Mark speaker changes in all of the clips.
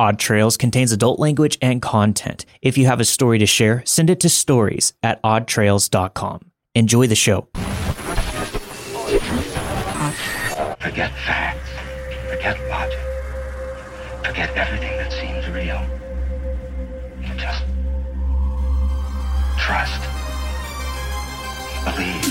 Speaker 1: Odd Trails contains adult language and content. If you have a story to share, send it to stories at oddtrails.com. Enjoy the show.
Speaker 2: Forget facts. Forget logic. Forget everything that seems real. Just trust. Believe.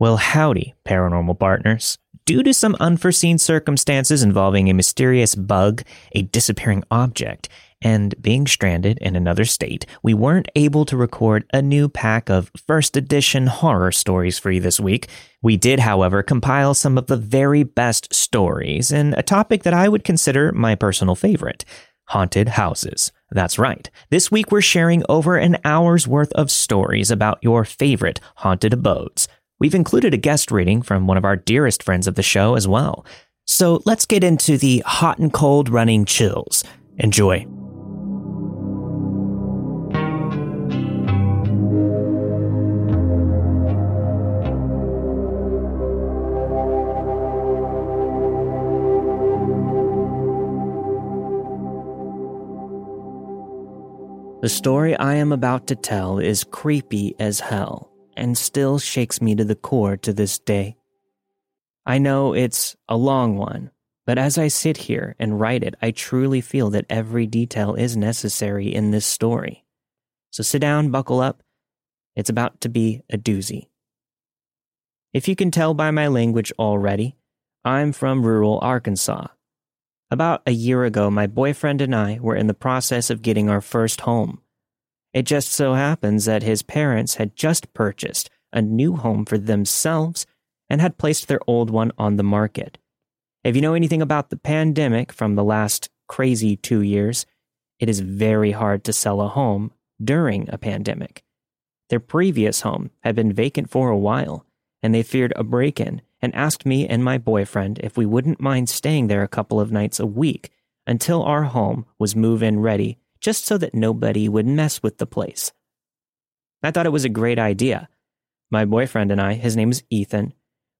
Speaker 1: Well, howdy, paranormal partners. Due to some unforeseen circumstances involving a mysterious bug, a disappearing object, and being stranded in another state, we weren't able to record a new pack of first edition horror stories for you this week. We did, however, compile some of the very best stories in a topic that I would consider my personal favorite haunted houses. That's right. This week we're sharing over an hour's worth of stories about your favorite haunted abodes. We've included a guest reading from one of our dearest friends of the show as well. So let's get into the hot and cold running chills. Enjoy. The story I am about to tell is creepy as hell and still shakes me to the core to this day. I know it's a long one, but as I sit here and write it, I truly feel that every detail is necessary in this story. So sit down, buckle up. It's about to be a doozy. If you can tell by my language already, I'm from rural Arkansas. About a year ago, my boyfriend and I were in the process of getting our first home. It just so happens that his parents had just purchased a new home for themselves and had placed their old one on the market. If you know anything about the pandemic from the last crazy two years, it is very hard to sell a home during a pandemic. Their previous home had been vacant for a while, and they feared a break in and asked me and my boyfriend if we wouldn't mind staying there a couple of nights a week until our home was move in ready, just so that nobody would mess with the place. I thought it was a great idea. My boyfriend and I, his name is Ethan,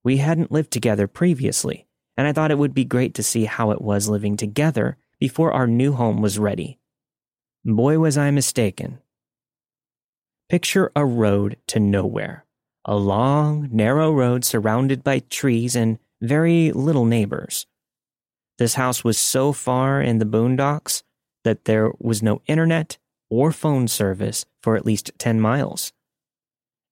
Speaker 1: we hadn't lived together previously, and I thought it would be great to see how it was living together before our new home was ready. Boy, was I mistaken. Picture a road to nowhere. A long, narrow road surrounded by trees and very little neighbors. This house was so far in the boondocks that there was no internet or phone service for at least 10 miles.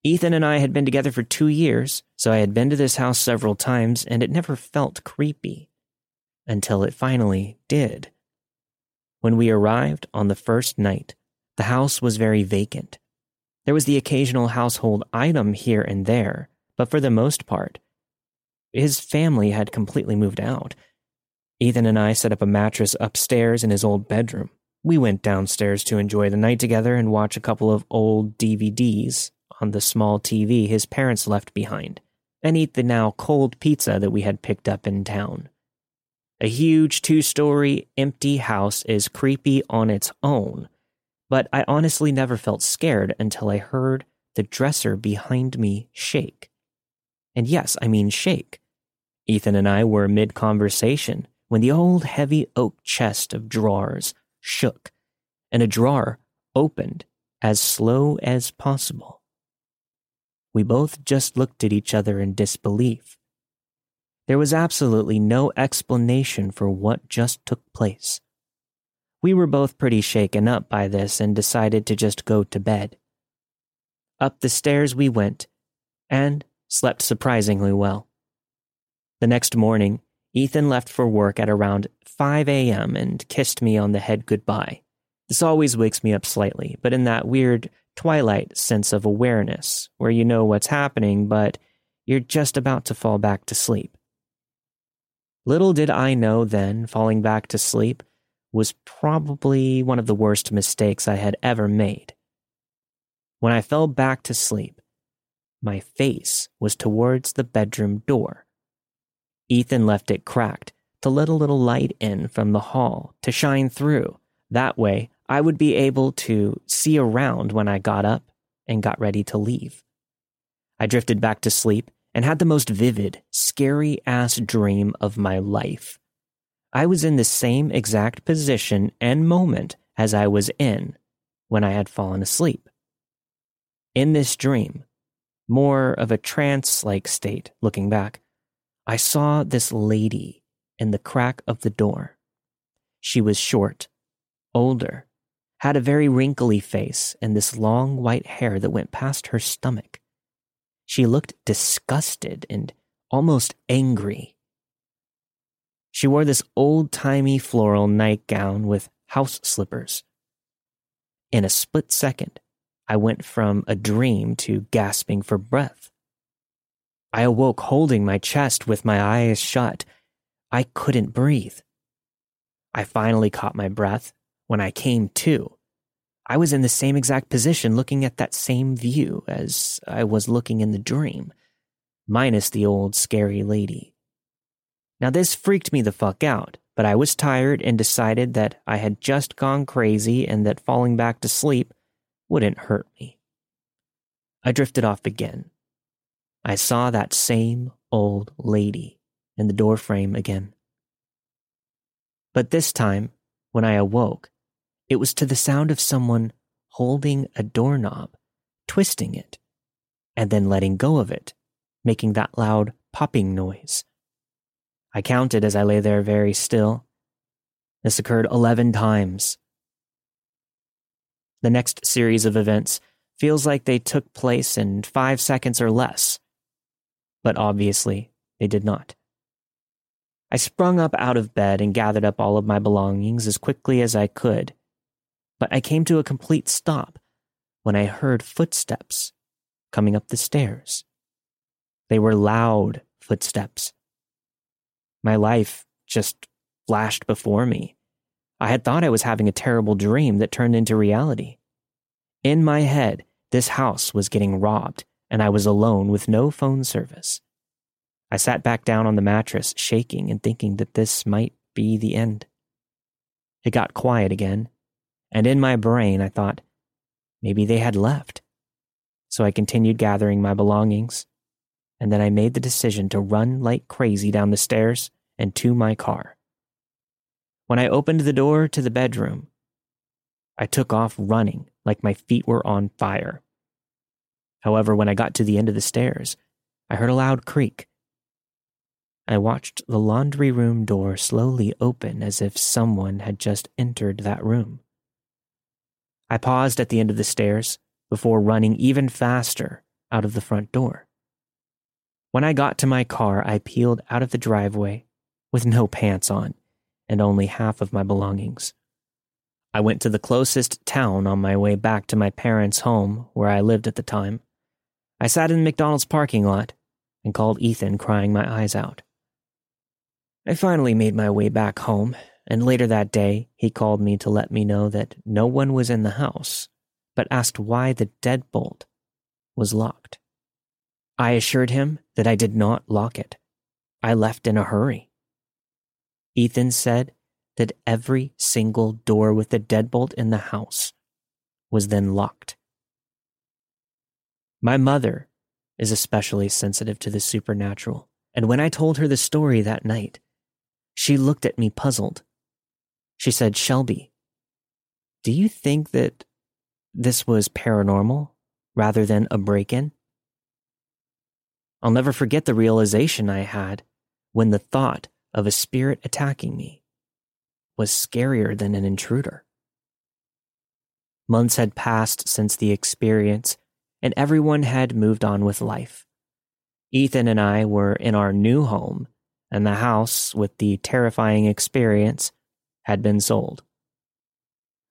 Speaker 1: Ethan and I had been together for two years, so I had been to this house several times and it never felt creepy. Until it finally did. When we arrived on the first night, the house was very vacant. There was the occasional household item here and there, but for the most part, his family had completely moved out. Ethan and I set up a mattress upstairs in his old bedroom. We went downstairs to enjoy the night together and watch a couple of old DVDs on the small TV his parents left behind, and eat the now cold pizza that we had picked up in town. A huge two story empty house is creepy on its own, but I honestly never felt scared until I heard the dresser behind me shake. And yes, I mean shake. Ethan and I were mid conversation when the old heavy oak chest of drawers shook and a drawer opened as slow as possible. We both just looked at each other in disbelief. There was absolutely no explanation for what just took place. We were both pretty shaken up by this and decided to just go to bed. Up the stairs we went and slept surprisingly well. The next morning, Ethan left for work at around 5 a.m. and kissed me on the head goodbye. This always wakes me up slightly, but in that weird twilight sense of awareness, where you know what's happening, but you're just about to fall back to sleep. Little did I know then, falling back to sleep was probably one of the worst mistakes I had ever made. When I fell back to sleep, my face was towards the bedroom door. Ethan left it cracked to let a little light in from the hall to shine through. That way, I would be able to see around when I got up and got ready to leave. I drifted back to sleep and had the most vivid, scary ass dream of my life. I was in the same exact position and moment as I was in when I had fallen asleep. In this dream, more of a trance like state looking back, I saw this lady in the crack of the door. She was short, older, had a very wrinkly face and this long white hair that went past her stomach. She looked disgusted and almost angry. She wore this old timey floral nightgown with house slippers. In a split second, I went from a dream to gasping for breath. I awoke holding my chest with my eyes shut. I couldn't breathe. I finally caught my breath when I came to. I was in the same exact position looking at that same view as I was looking in the dream, minus the old scary lady. Now, this freaked me the fuck out, but I was tired and decided that I had just gone crazy and that falling back to sleep wouldn't hurt me. I drifted off again. I saw that same old lady in the doorframe again. But this time, when I awoke, it was to the sound of someone holding a doorknob, twisting it, and then letting go of it, making that loud popping noise. I counted as I lay there very still. This occurred 11 times. The next series of events feels like they took place in five seconds or less. But obviously, they did not. I sprung up out of bed and gathered up all of my belongings as quickly as I could. But I came to a complete stop when I heard footsteps coming up the stairs. They were loud footsteps. My life just flashed before me I had thought I was having a terrible dream that turned into reality. In my head, this house was getting robbed, and I was alone with no phone service. I sat back down on the mattress, shaking and thinking that this might be the end. It got quiet again, and in my brain I thought, maybe they had left. So I continued gathering my belongings, and then I made the decision to run like crazy down the stairs and to my car. When I opened the door to the bedroom, I took off running like my feet were on fire. However, when I got to the end of the stairs, I heard a loud creak. I watched the laundry room door slowly open as if someone had just entered that room. I paused at the end of the stairs before running even faster out of the front door. When I got to my car, I peeled out of the driveway with no pants on and only half of my belongings. I went to the closest town on my way back to my parents' home where I lived at the time. I sat in McDonald's parking lot and called Ethan, crying my eyes out. I finally made my way back home, and later that day, he called me to let me know that no one was in the house, but asked why the deadbolt was locked. I assured him that I did not lock it. I left in a hurry. Ethan said that every single door with a deadbolt in the house was then locked. My mother is especially sensitive to the supernatural, and when I told her the story that night, she looked at me puzzled. She said, Shelby, do you think that this was paranormal rather than a break in? I'll never forget the realization I had when the thought of a spirit attacking me was scarier than an intruder. Months had passed since the experience, and everyone had moved on with life. Ethan and I were in our new home, and the house with the terrifying experience had been sold.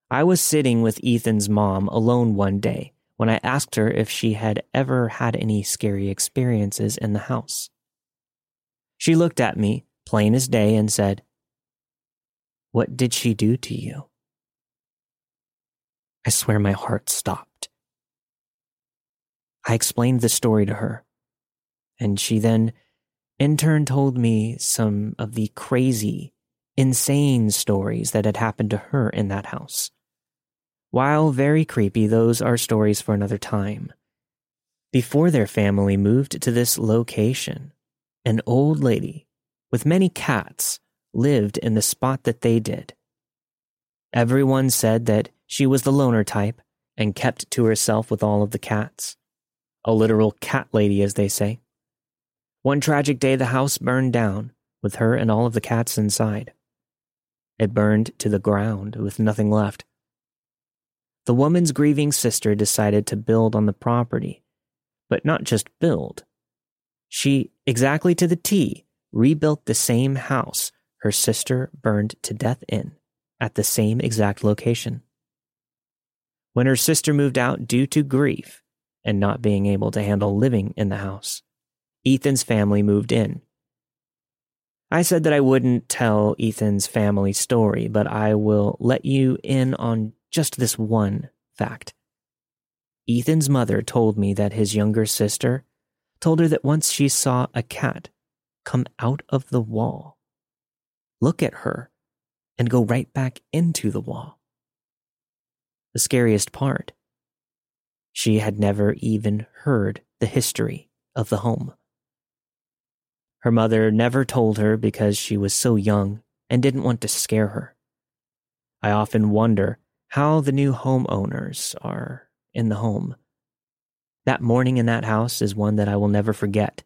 Speaker 1: I was sitting with Ethan's mom alone one day when I asked her if she had ever had any scary experiences in the house. She looked at me plain as day, and said, What did she do to you? I swear my heart stopped. I explained the story to her, and she then, in turn, told me some of the crazy, insane stories that had happened to her in that house. While very creepy, those are stories for another time. Before their family moved to this location, an old lady with many cats lived in the spot that they did. Everyone said that she was the loner type and kept to herself with all of the cats. A literal cat lady, as they say. One tragic day, the house burned down with her and all of the cats inside. It burned to the ground with nothing left. The woman's grieving sister decided to build on the property, but not just build. She, exactly to the T, rebuilt the same house her sister burned to death in at the same exact location. When her sister moved out due to grief and not being able to handle living in the house, Ethan's family moved in. I said that I wouldn't tell Ethan's family story, but I will let you in on just this one fact. Ethan's mother told me that his younger sister told her that once she saw a cat come out of the wall, look at her, and go right back into the wall. The scariest part, she had never even heard the history of the home. Her mother never told her because she was so young and didn't want to scare her. I often wonder how the new homeowners are in the home. That morning in that house is one that I will never forget.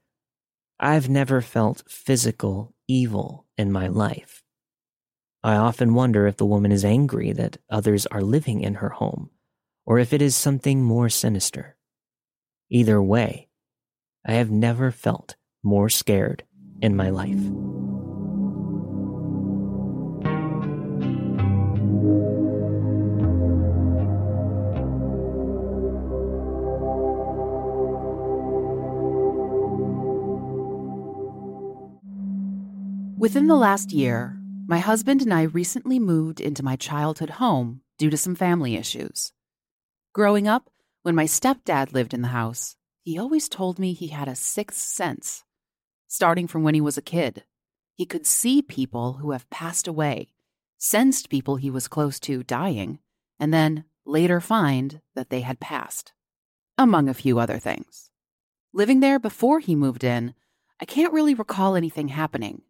Speaker 1: I've never felt physical evil in my life. I often wonder if the woman is angry that others are living in her home, or if it is something more sinister. Either way, I have never felt more scared in my life.
Speaker 3: Within the last year, my husband and I recently moved into my childhood home due to some family issues. Growing up, when my stepdad lived in the house, he always told me he had a sixth sense. Starting from when he was a kid, he could see people who have passed away, sensed people he was close to dying, and then later find that they had passed, among a few other things. Living there before he moved in, I can't really recall anything happening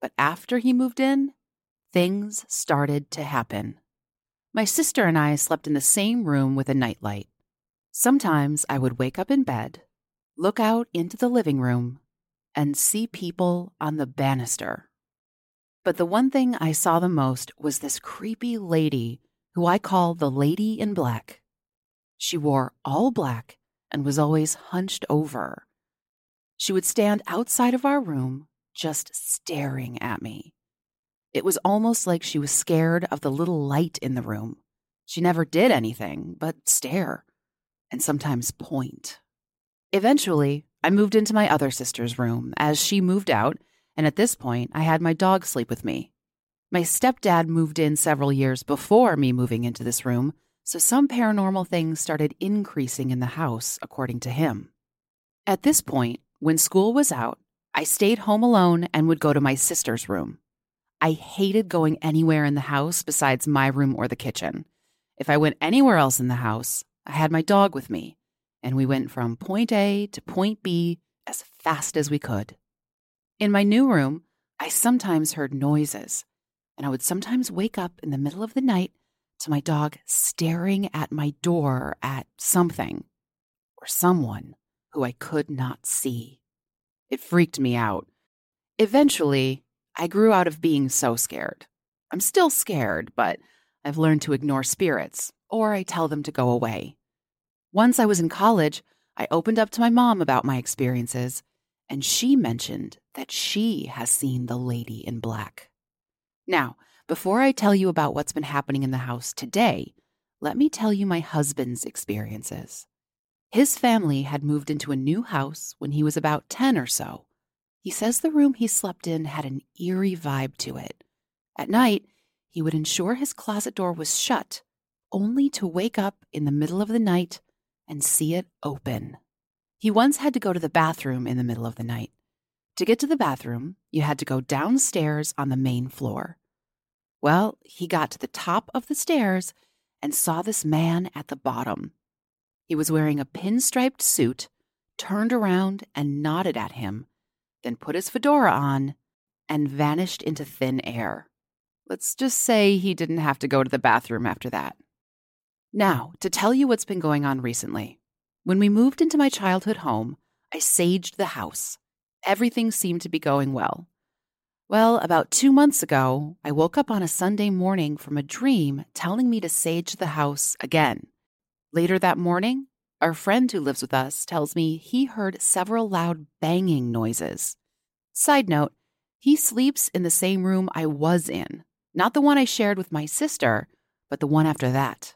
Speaker 3: but after he moved in, things started to happen. My sister and I slept in the same room with a nightlight. Sometimes I would wake up in bed, look out into the living room, and see people on the banister. But the one thing I saw the most was this creepy lady who I call the Lady in Black. She wore all black and was always hunched over. She would stand outside of our room just staring at me. It was almost like she was scared of the little light in the room. She never did anything but stare and sometimes point. Eventually, I moved into my other sister's room as she moved out, and at this point, I had my dog sleep with me. My stepdad moved in several years before me moving into this room, so some paranormal things started increasing in the house, according to him. At this point, when school was out, I stayed home alone and would go to my sister's room. I hated going anywhere in the house besides my room or the kitchen. If I went anywhere else in the house, I had my dog with me, and we went from point A to point B as fast as we could. In my new room, I sometimes heard noises, and I would sometimes wake up in the middle of the night to my dog staring at my door at something or someone who I could not see. It freaked me out. Eventually, I grew out of being so scared. I'm still scared, but I've learned to ignore spirits, or I tell them to go away. Once I was in college, I opened up to my mom about my experiences, and she mentioned that she has seen the lady in black. Now, before I tell you about what's been happening in the house today, let me tell you my husband's experiences. His family had moved into a new house when he was about 10 or so. He says the room he slept in had an eerie vibe to it. At night, he would ensure his closet door was shut, only to wake up in the middle of the night and see it open. He once had to go to the bathroom in the middle of the night. To get to the bathroom, you had to go downstairs on the main floor. Well, he got to the top of the stairs and saw this man at the bottom. He was wearing a pinstriped suit, turned around and nodded at him, then put his fedora on and vanished into thin air. Let's just say he didn't have to go to the bathroom after that. Now, to tell you what's been going on recently. When we moved into my childhood home, I saged the house. Everything seemed to be going well. Well, about two months ago, I woke up on a Sunday morning from a dream telling me to sage the house again. Later that morning, our friend who lives with us tells me he heard several loud banging noises. Side note, he sleeps in the same room I was in, not the one I shared with my sister, but the one after that.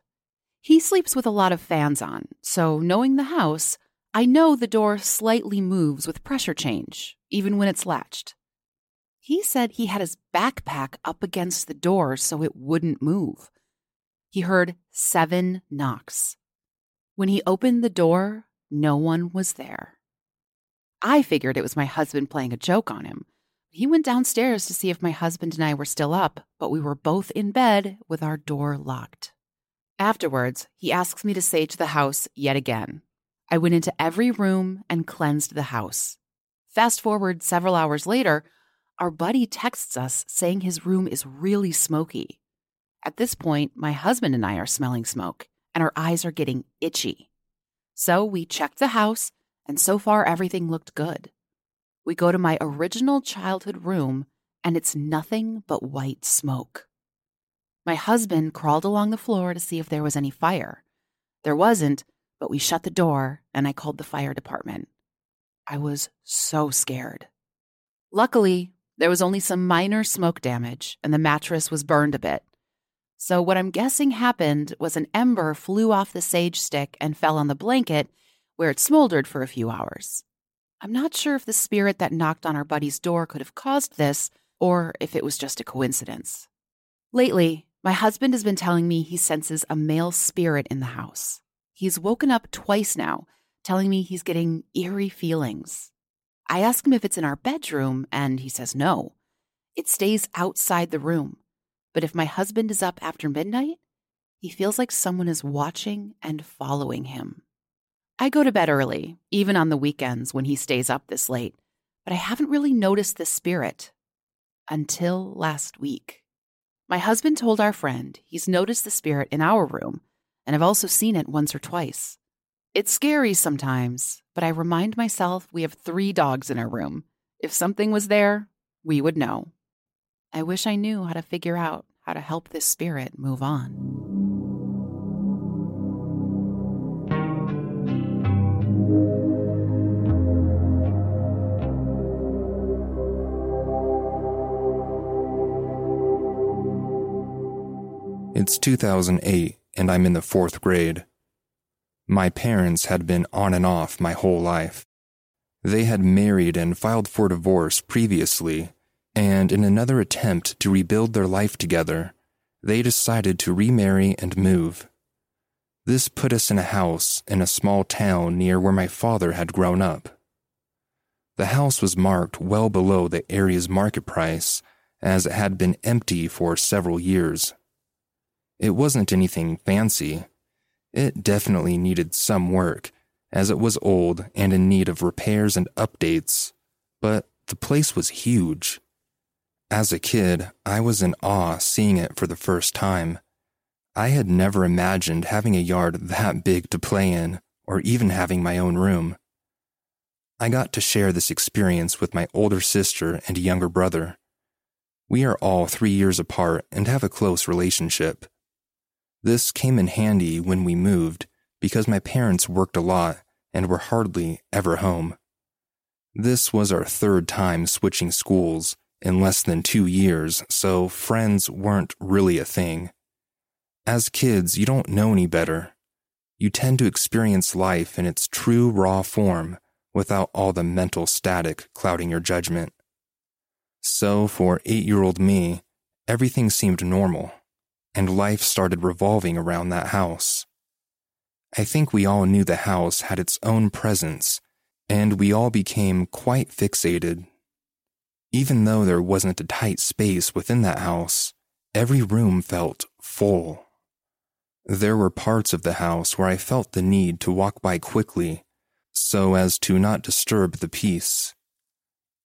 Speaker 3: He sleeps with a lot of fans on, so knowing the house, I know the door slightly moves with pressure change, even when it's latched. He said he had his backpack up against the door so it wouldn't move. He heard seven knocks. When he opened the door, no one was there. I figured it was my husband playing a joke on him. He went downstairs to see if my husband and I were still up, but we were both in bed with our door locked. Afterwards, he asks me to sage the house yet again. I went into every room and cleansed the house. Fast forward several hours later, our buddy texts us saying his room is really smoky. At this point, my husband and I are smelling smoke, and our eyes are getting itchy. So we checked the house, and so far everything looked good. We go to my original childhood room, and it's nothing but white smoke. My husband crawled along the floor to see if there was any fire. There wasn't, but we shut the door, and I called the fire department. I was so scared. Luckily, there was only some minor smoke damage, and the mattress was burned a bit. So, what I'm guessing happened was an ember flew off the sage stick and fell on the blanket, where it smoldered for a few hours. I'm not sure if the spirit that knocked on our buddy's door could have caused this, or if it was just a coincidence. Lately, my husband has been telling me he senses a male spirit in the house. He's woken up twice now, telling me he's getting eerie feelings. I ask him if it's in our bedroom, and he says no. It stays outside the room. But if my husband is up after midnight, he feels like someone is watching and following him. I go to bed early, even on the weekends when he stays up this late, but I haven't really noticed the spirit until last week. My husband told our friend he's noticed the spirit in our room, and I've also seen it once or twice. It's scary sometimes, but I remind myself we have three dogs in our room. If something was there, we would know. I wish I knew how to figure out how to help this spirit move on.
Speaker 4: It's 2008, and I'm in the fourth grade. My parents had been on and off my whole life. They had married and filed for divorce previously, and in another attempt to rebuild their life together, they decided to remarry and move. This put us in a house in a small town near where my father had grown up. The house was marked well below the area's market price, as it had been empty for several years. It wasn't anything fancy it definitely needed some work, as it was old and in need of repairs and updates, but the place was huge. As a kid, I was in awe seeing it for the first time. I had never imagined having a yard that big to play in, or even having my own room. I got to share this experience with my older sister and younger brother. We are all three years apart and have a close relationship. This came in handy when we moved because my parents worked a lot and were hardly ever home. This was our third time switching schools in less than two years, so friends weren't really a thing. As kids, you don't know any better. You tend to experience life in its true raw form without all the mental static clouding your judgment. So, for eight year old me, everything seemed normal, and life started revolving around that house. I think we all knew the house had its own presence, and we all became quite fixated. Even though there wasn't a tight space within that house, every room felt full. There were parts of the house where I felt the need to walk by quickly so as to not disturb the peace.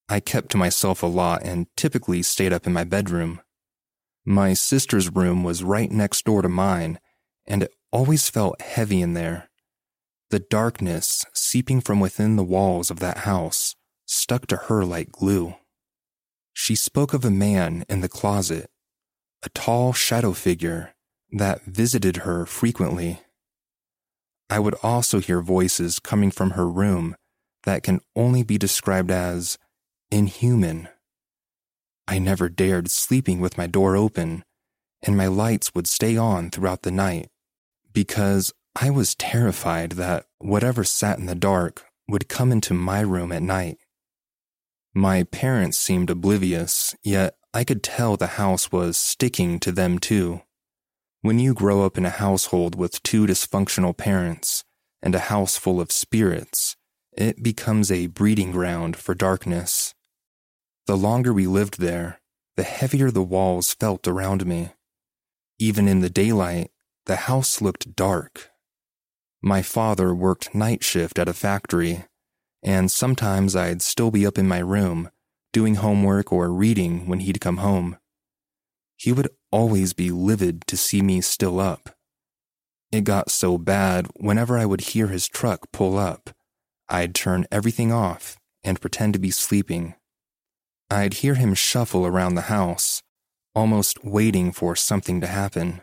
Speaker 4: I kept to myself a lot and typically stayed up in my bedroom. My sister's room was right next door to mine, and it always felt heavy in there. The darkness seeping from within the walls of that house stuck to her like glue. She spoke of a man in the closet, a tall shadow figure that visited her frequently. I would also hear voices coming from her room that can only be described as inhuman. I never dared sleeping with my door open, and my lights would stay on throughout the night because I was terrified that whatever sat in the dark would come into my room at night. My parents seemed oblivious, yet I could tell the house was sticking to them too. When you grow up in a household with two dysfunctional parents and a house full of spirits, it becomes a breeding ground for darkness. The longer we lived there, the heavier the walls felt around me. Even in the daylight, the house looked dark. My father worked night shift at a factory, and sometimes I'd still be up in my room, doing homework or reading when he'd come home. He would always be livid to see me still up. It got so bad whenever I would hear his truck pull up, I'd turn everything off and pretend to be sleeping. I'd hear him shuffle around the house, almost waiting for something to happen.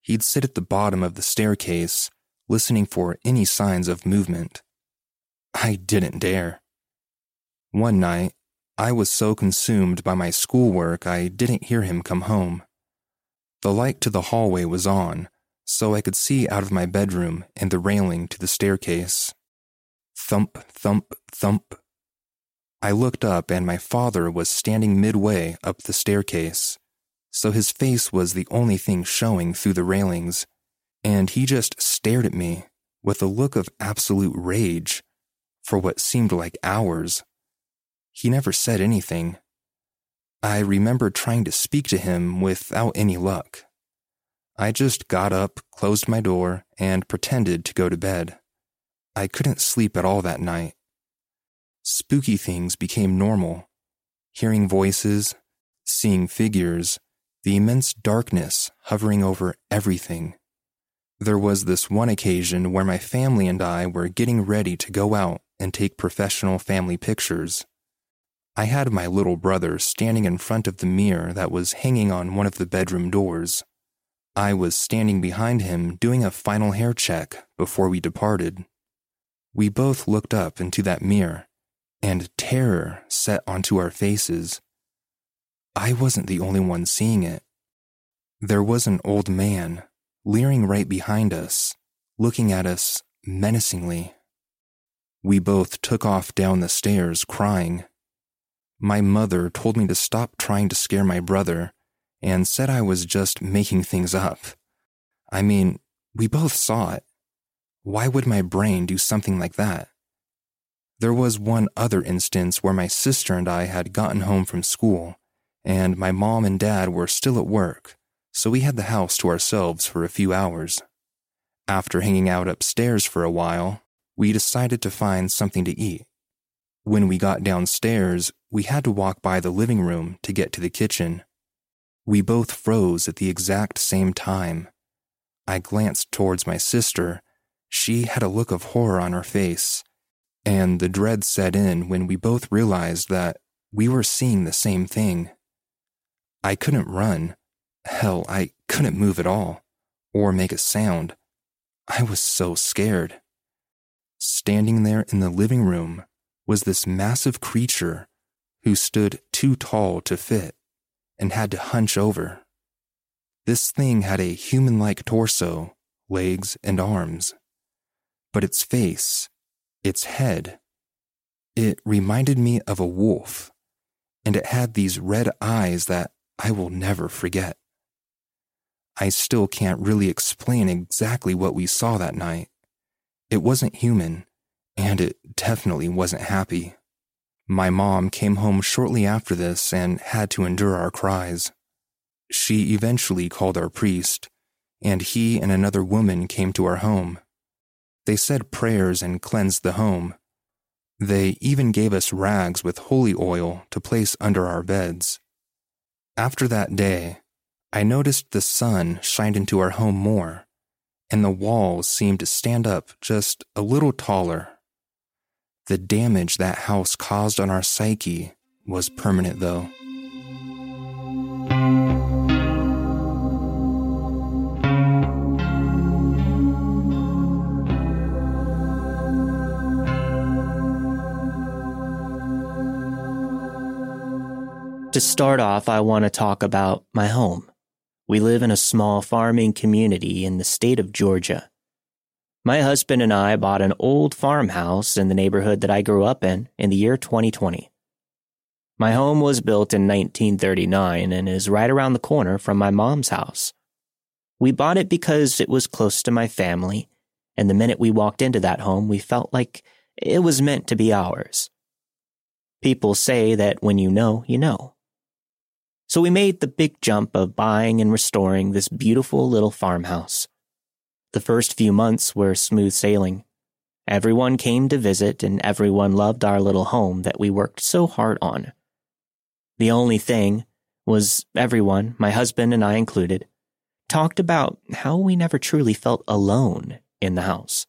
Speaker 4: He'd sit at the bottom of the staircase, listening for any signs of movement. I didn't dare. One night, I was so consumed by my schoolwork I didn't hear him come home. The light to the hallway was on, so I could see out of my bedroom and the railing to the staircase. Thump, thump, thump. I looked up and my father was standing midway up the staircase, so his face was the only thing showing through the railings, and he just stared at me with a look of absolute rage for what seemed like hours. He never said anything. I remember trying to speak to him without any luck. I just got up, closed my door, and pretended to go to bed. I couldn't sleep at all that night. Spooky things became normal. Hearing voices, seeing figures, the immense darkness hovering over everything. There was this one occasion where my family and I were getting ready to go out and take professional family pictures. I had my little brother standing in front of the mirror that was hanging on one of the bedroom doors. I was standing behind him doing a final hair check before we departed. We both looked up into that mirror, and terror set onto our faces. I wasn't the only one seeing it. There was an old man leering right behind us, looking at us menacingly. We both took off down the stairs crying. My mother told me to stop trying to scare my brother and said I was just making things up. I mean, we both saw it. Why would my brain do something like that? There was one other instance where my sister and I had gotten home from school, and my mom and dad were still at work, so we had the house to ourselves for a few hours. After hanging out upstairs for a while, we decided to find something to eat. When we got downstairs, we had to walk by the living room to get to the kitchen. We both froze at the exact same time. I glanced towards my sister. She had a look of horror on her face, and the dread set in when we both realized that we were seeing the same thing. I couldn't run. Hell, I couldn't move at all, or make a sound. I was so scared. Standing there in the living room, was this massive creature who stood too tall to fit and had to hunch over. This thing had a human like torso, legs, and arms. But its face, its head, It reminded me of a wolf, and it had these red eyes that I will never forget. I still can't really explain exactly what we saw that night. It wasn't human, and it definitely wasn't happy. My mom came home shortly after this and had to endure our cries. She eventually called our priest, and he and another woman came to our home. They said prayers and cleansed the home. They even gave us rags with holy oil to place under our beds. After that day, I noticed the sun shined into our home more, and the walls seemed to stand up just a little taller. The damage that house caused on our psyche was permanent, though.
Speaker 1: To start off, I want to talk about my home. We live in a small farming community in the state of Georgia. My husband and I bought an old farmhouse in the neighborhood that I grew up in in the year 2020. My home was built in 1939 and is right around the corner from my mom's house. We bought it because it was close to my family, and the minute we walked into that home, we felt like it was meant to be ours. People say that when you know, you know. So we made the big jump of buying and restoring this beautiful little farmhouse. The first few months were smooth sailing. Everyone came to visit and everyone loved our little home that we worked so hard on. The only thing was everyone, my husband and I included, talked about how we never truly felt alone in the house.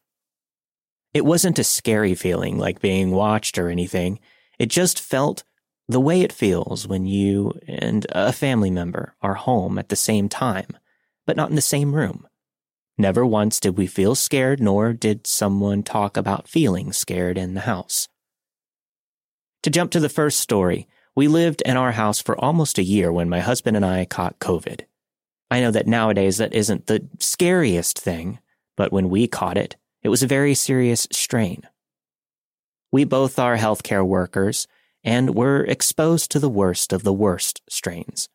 Speaker 1: It wasn't a scary feeling like being watched or anything. It just felt the way it feels when you and a family member are home at the same time, but not in the same room. Never once did we feel scared, nor did someone talk about feeling scared in the house. To jump to the first story, we lived in our house for almost a year when my husband and I caught COVID. I know that nowadays that isn't the scariest thing, but when we caught it, it was a very serious strain. We both are healthcare workers, and were exposed to the worst of the worst strains.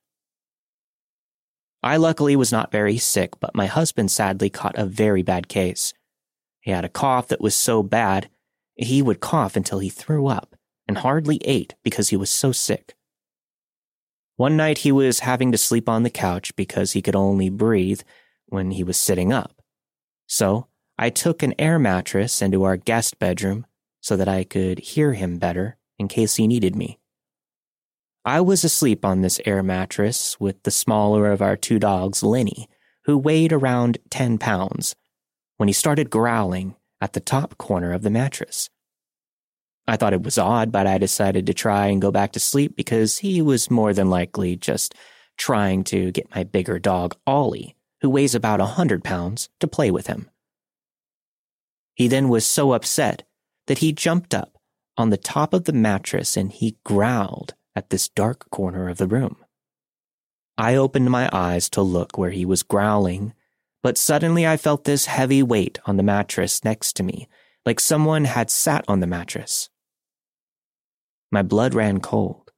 Speaker 1: I luckily was not very sick, but my husband sadly caught a very bad case. He had a cough that was so bad, he would cough until he threw up and hardly ate because he was so sick. One night he was having to sleep on the couch because he could only breathe when he was sitting up. So I took an air mattress into our guest bedroom so that I could hear him better in case he needed me. I was asleep on this air mattress with the smaller of our two dogs, Lenny, who weighed around 10 pounds, when he started growling at the top corner of the mattress. I thought it was odd, but I decided to try and go back to sleep because he was more than likely just trying to get my bigger dog, Ollie, who weighs about a hundred pounds, to play with him. He then was so upset that he jumped up on the top of the mattress and he growled at this dark corner of the room. I opened my eyes to look where he was growling, but suddenly I felt this heavy weight on the mattress next to me, like someone had sat on the mattress. My blood ran cold.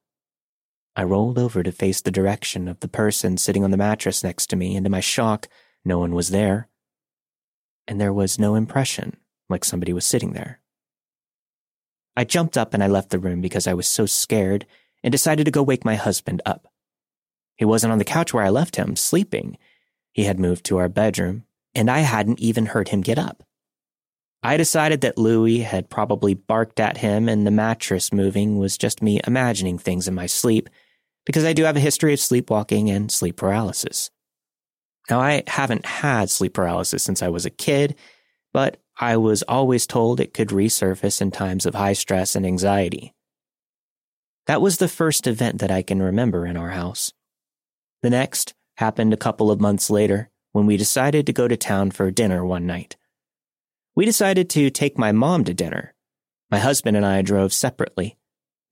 Speaker 1: I rolled over to face the direction of the person sitting on the mattress next to me, and to my shock, no one was there. And there was no impression like somebody was sitting there. I jumped up and I left the room because I was so scared and decided to go wake my husband up. He wasn't on the couch where I left him, sleeping. He had moved to our bedroom, and I hadn't even heard him get up. I decided that Louis had probably barked at him and the mattress moving was just me imagining things in my sleep because I do have a history of sleepwalking and sleep paralysis. Now, I haven't had sleep paralysis since I was a kid, but I was always told it could resurface in times of high stress and anxiety. That was the first event that I can remember in our house. The next happened a couple of months later when we decided to go to town for dinner one night. We decided to take my mom to dinner. My husband and I drove separately,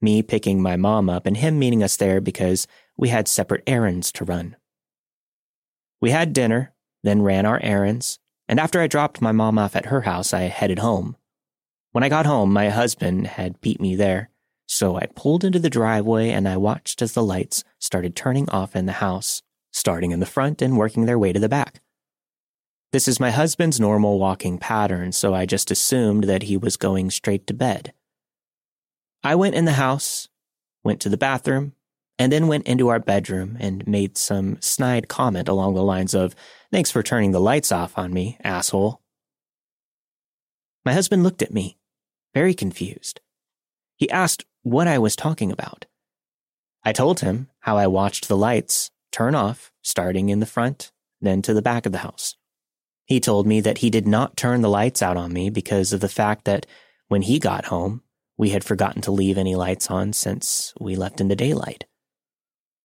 Speaker 1: me picking my mom up and him meeting us there because we had separate errands to run. We had dinner, then ran our errands, and after I dropped my mom off at her house, I headed home. When I got home, my husband had beat me there, so I pulled into the driveway and I watched as the lights started turning off in the house, starting in the front and working their way to the back. This is my husband's normal walking pattern, so I just assumed that he was going straight to bed. I went in the house, went to the bathroom, and then went into our bedroom and made some snide comment along the lines of, Thanks for turning the lights off on me, asshole. My husband looked at me, very confused. He asked what I was talking about. I told him how I watched the lights turn off, starting in the front, then to the back of the house. He told me that he did not turn the lights out on me because of the fact that when he got home, we had forgotten to leave any lights on since we left in the daylight.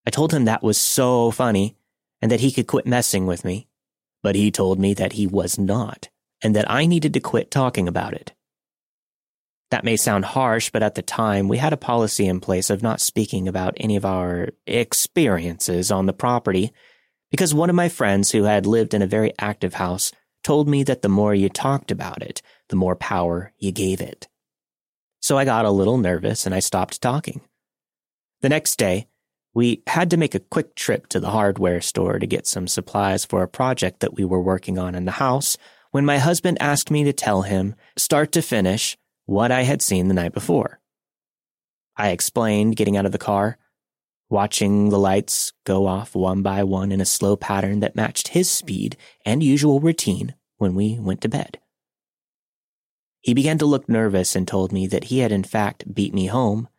Speaker 1: I told him that was so funny and that he could quit messing with me, but he told me that he was not and that I needed to quit talking about it. That may sound harsh, but at the time we had a policy in place of not speaking about any of our experiences on the property because one of my friends who had lived in a very active house told me that the more you talked about it, the more power you gave it. So I got a little nervous and I stopped talking. The next day, we had to make a quick trip to the hardware store to get some supplies for a project that we were working on in the house when my husband asked me to tell him, start to finish, what I had seen the night before. I explained getting out of the car, watching the lights go off one by one in a slow pattern that matched his speed and usual routine when we went to bed. He began to look nervous and told me that he had in fact beat me home,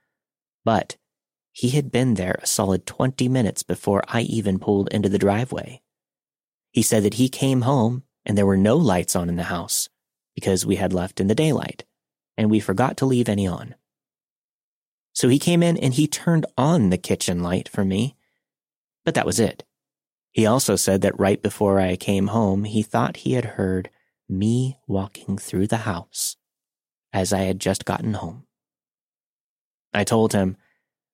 Speaker 1: but he had been there a solid 20 minutes before I even pulled into the driveway. He said that he came home and there were no lights on in the house because we had left in the daylight and we forgot to leave any on. So he came in and he turned on the kitchen light for me, but that was it. He also said that right before I came home, he thought he had heard me walking through the house as I had just gotten home. I told him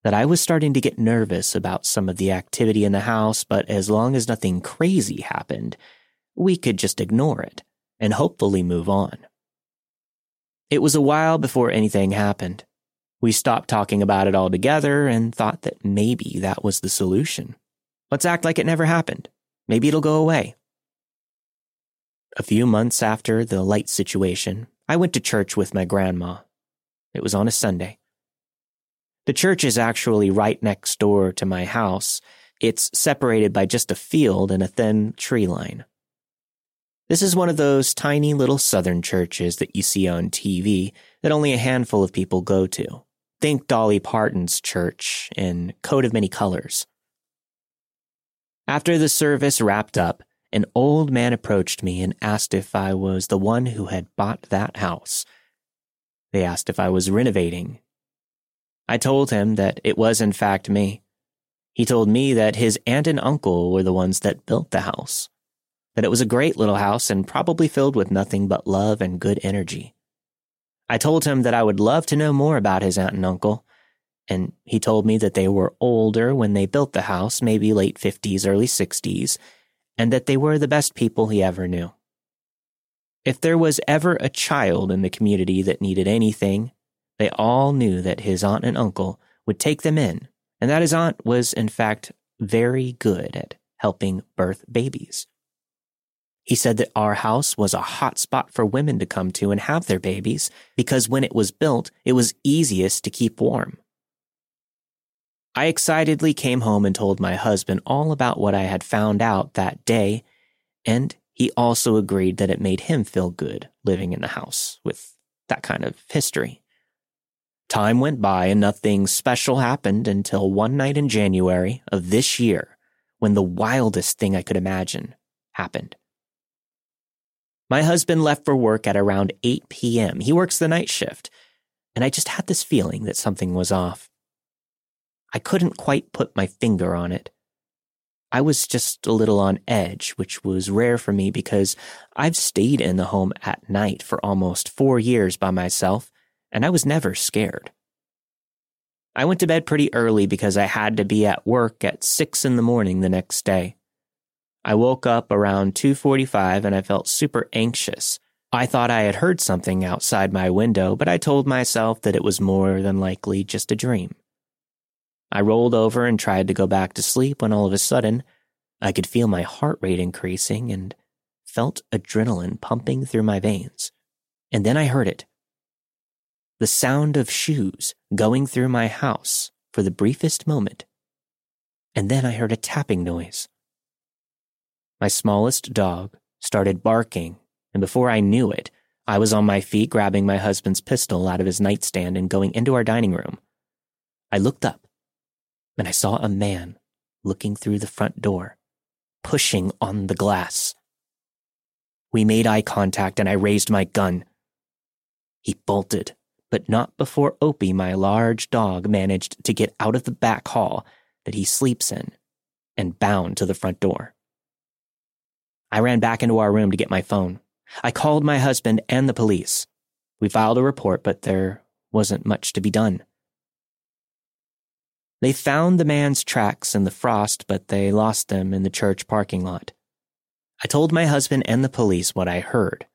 Speaker 1: that I was starting to get nervous about some of the activity in the house, but as long as nothing crazy happened, we could just ignore it and hopefully move on. It was a while before anything happened. We stopped talking about it altogether and thought that maybe that was the solution. Let's act like it never happened. Maybe it'll go away. A few months after the light situation, I went to church with my grandma. It was on a Sunday. The church is actually right next door to my house. It's separated by just a field and a thin tree line. This is one of those tiny little southern churches that you see on TV that only a handful of people go to. Think Dolly Parton's church in Coat of Many Colors. After the service wrapped up, an old man approached me and asked if I was the one who had bought that house. They asked if I was renovating I told him that it was in fact me. He told me that his aunt and uncle were the ones that built the house, that it was a great little house and probably filled with nothing but love and good energy. I told him that I would love to know more about his aunt and uncle, and he told me that they were older when they built the house, maybe late 50s, early 60s, and that they were the best people he ever knew. If there was ever a child in the community that needed anything, they all knew that his aunt and uncle would take them in, and that his aunt was, in fact, very good at helping birth babies. He said that our house was a hot spot for women to come to and have their babies because when it was built, it was easiest to keep warm. I excitedly came home and told my husband all about what I had found out that day, and he also agreed that it made him feel good living in the house with that kind of history. Time went by and nothing special happened until one night in January of this year when the wildest thing I could imagine happened. My husband left for work at around 8 p.m. He works the night shift, and I just had this feeling that something was off. I couldn't quite put my finger on it. I was just a little on edge, which was rare for me because I've stayed in the home at night for almost four years by myself and I was never scared. I went to bed pretty early because I had to be at work at 6 in the morning the next day. I woke up around 2:45 and I felt super anxious. I thought I had heard something outside my window, but I told myself that it was more than likely just a dream. I rolled over and tried to go back to sleep when all of a sudden I could feel my heart rate increasing and felt adrenaline pumping through my veins. And then I heard it the sound of shoes going through my house for the briefest moment. And then I heard a tapping noise. My smallest dog started barking, and before I knew it, I was on my feet grabbing my husband's pistol out of his nightstand and going into our dining room. I looked up, and I saw a man looking through the front door, pushing on the glass. We made eye contact, and I raised my gun. He bolted but not before Opie, my large dog, managed to get out of the back hall that he sleeps in and bound to the front door. I ran back into our room to get my phone. I called my husband and the police. We filed a report, but there wasn't much to be done. They found the man's tracks in the frost, but they lost them in the church parking lot. I told my husband and the police what I heard.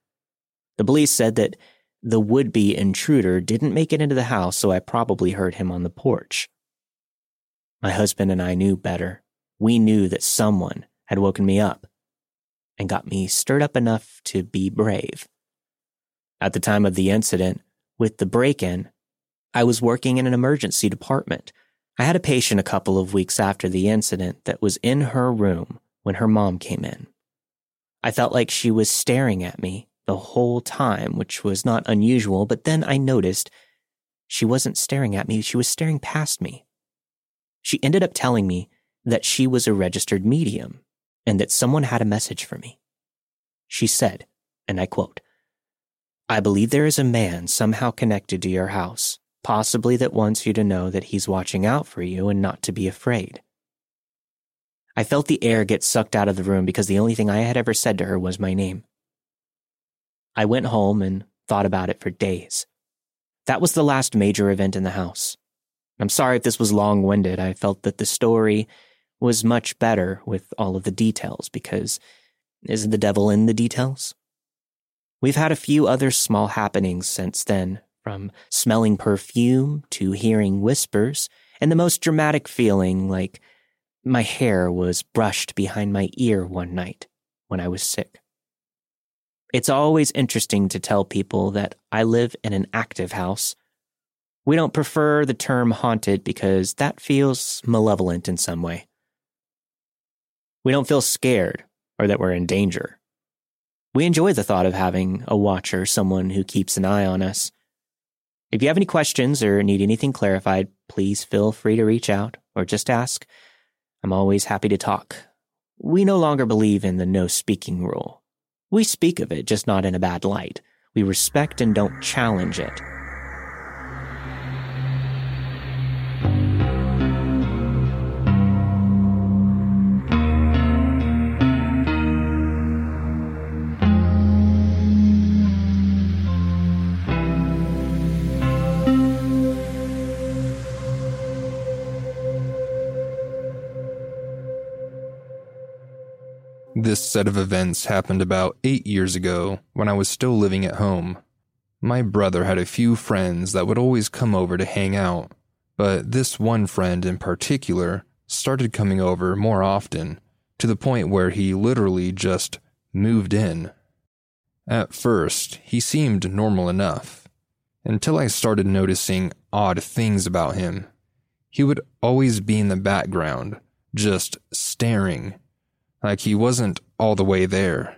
Speaker 1: The police said that the would be intruder didn't make it into the house, so I probably heard him on the porch. My husband and I knew better. We knew that someone had woken me up and got me stirred up enough to be brave. At the time of the incident, with the break in, I was working in an emergency department. I had a patient a couple of weeks after the incident that was in her room when her mom came in. I felt like she was staring at me the whole time, which was not unusual, but then I noticed she wasn't staring at me, she was staring past me. She ended up telling me that she was a registered medium and that someone had a message for me. She said, and I quote, I believe there is a man somehow connected to your house, possibly that wants you to know that he's watching out for you and not to be afraid. I felt the air get sucked out of the room because the only thing I had ever said to her was my name. I went home and thought about it for days. That was the last major event in the house. I'm sorry if this was long winded. I felt that the story was much better with all of the details because isn't the devil in the details? We've had a few other small happenings since then, from smelling perfume to hearing whispers, and the most dramatic feeling like my hair was brushed behind my ear one night when I was sick. It's always interesting to tell people that I live in an active house. We don't prefer the term haunted because that feels malevolent in some way. We don't feel scared or that we're in danger. We enjoy the thought of having a watcher, someone who keeps an eye on us. If you have any questions or need anything clarified, please feel free to reach out or just ask. I'm always happy to talk. We no longer believe in the no speaking rule. We speak of it, just not in a bad light. We respect and don't challenge it.
Speaker 4: This set of events happened about eight years ago when I was still living at home. My brother had a few friends that would always come over to hang out, but this one friend in particular started coming over more often, to the point where he literally just moved in. At first, he seemed normal enough, until I started noticing odd things about him. He would always be in the background, just staring like he wasn't all the way there.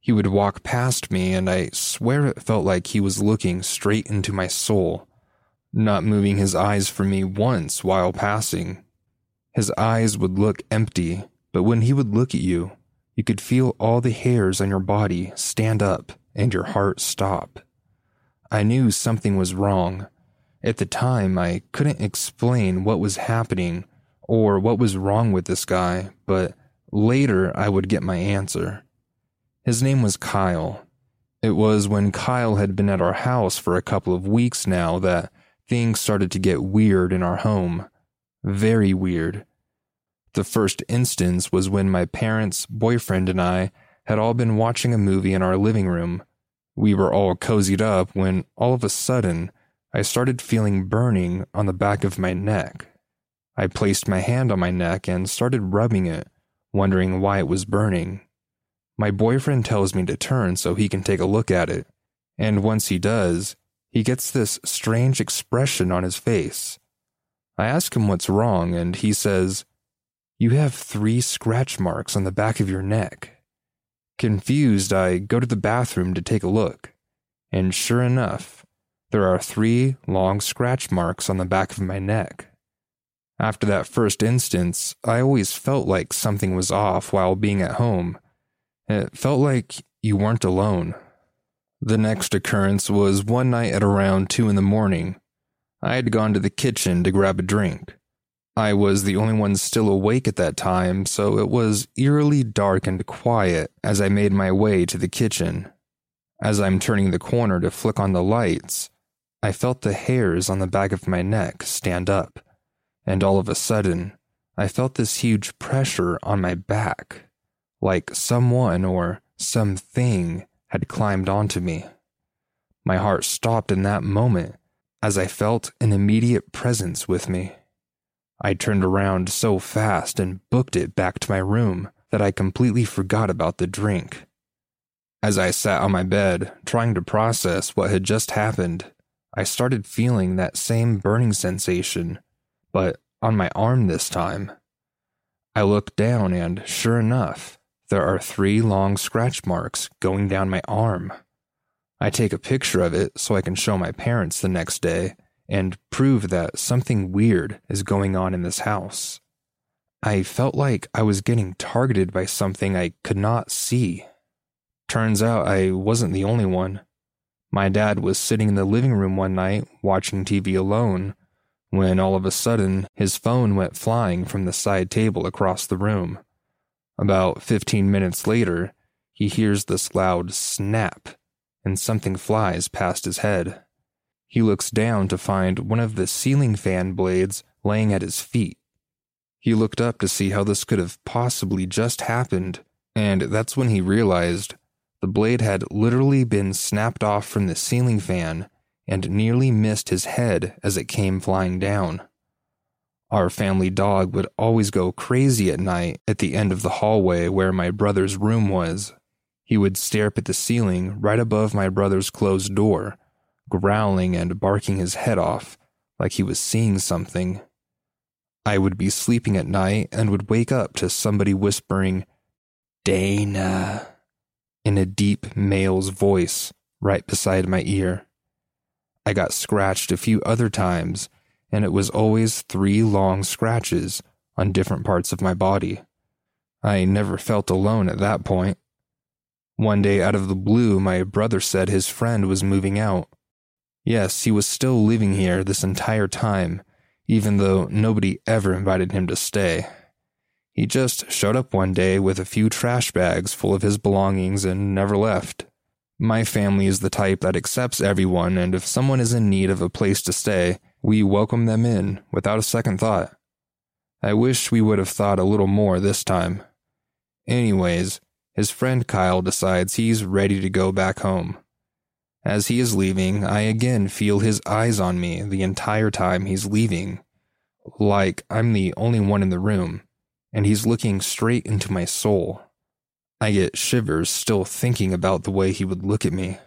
Speaker 4: He would walk past me, and I swear it felt like he was looking straight into my soul, not moving his eyes from me once while passing. His eyes would look empty, but when he would look at you, you could feel all the hairs on your body stand up and your heart stop. I knew something was wrong. At the time, I couldn't explain what was happening or what was wrong with this guy, but Later, I would get my answer. His name was Kyle. It was when Kyle had been at our house for a couple of weeks now that things started to get weird in our home. Very weird. The first instance was when my parents, boyfriend, and I had all been watching a movie in our living room. We were all cozied up when all of a sudden I started feeling burning on the back of my neck. I placed my hand on my neck and started rubbing it, wondering why it was burning. My boyfriend tells me to turn so he can take a look at it, and once he does, he gets this strange expression on his face. I ask him what's wrong, and he says, You have three scratch marks on the back of your neck. Confused, I go to the bathroom to take a look, and sure enough, there are three long scratch marks on the back of my neck. After that first instance, I always felt like something was off while being at home. It felt like you weren't alone. The next occurrence was one night at around 2 in the morning. I had gone to the kitchen to grab a drink. I was the only one still awake at that time, so it was eerily dark and quiet as I made my way to the kitchen. As I'm turning the corner to flick on the lights, I felt the hairs on the back of my neck stand up, and all of a sudden, I felt this huge pressure on my back, like someone or something had climbed onto me. My heart stopped in that moment as I felt an immediate presence with me. I turned around so fast and booked it back to my room that I completely forgot about the drink. As I sat on my bed, trying to process what had just happened, I started feeling that same burning sensation, but on my arm this time. I look down, and sure enough, there are three long scratch marks going down my arm. I take a picture of it so I can show my parents the next day and prove that something weird is going on in this house. I felt like I was getting targeted by something I could not see. Turns out I wasn't the only one. My dad was sitting in the living room one night watching TV alone when all of a sudden his phone went flying from the side table across the room. About 15 minutes later, he hears this loud snap, and something flies past his head. He looks down to find one of the ceiling fan blades laying at his feet. He looked up to see how this could have possibly just happened, and that's when he realized the blade had literally been snapped off from the ceiling fan and nearly missed his head as it came flying down. Our family dog would always go crazy at night at the end of the hallway where my brother's room was. He would stare up at the ceiling right above my brother's closed door, growling and barking his head off like he was seeing something. I would be sleeping at night and would wake up to somebody whispering, Dayna, in a deep male's voice right beside my ear. I got scratched a few other times and it was always three long scratches on different parts of my body. I never felt alone at that point. One day, out of the blue, my brother said his friend was moving out. Yes, he was still living here this entire time, even though nobody ever invited him to stay. He just showed up one day with a few trash bags full of his belongings and never left. My family is the type that accepts everyone, and if someone is in need of a place to stay, we welcome them in without a second thought. I wish we would have thought a little more this time. Anyways, his friend Kyle decides he's ready to go back home. As he is leaving, I again feel his eyes on me the entire time he's leaving, like I'm the only one in the room, and he's looking straight into my soul. I get shivers still thinking about the way he would look at me.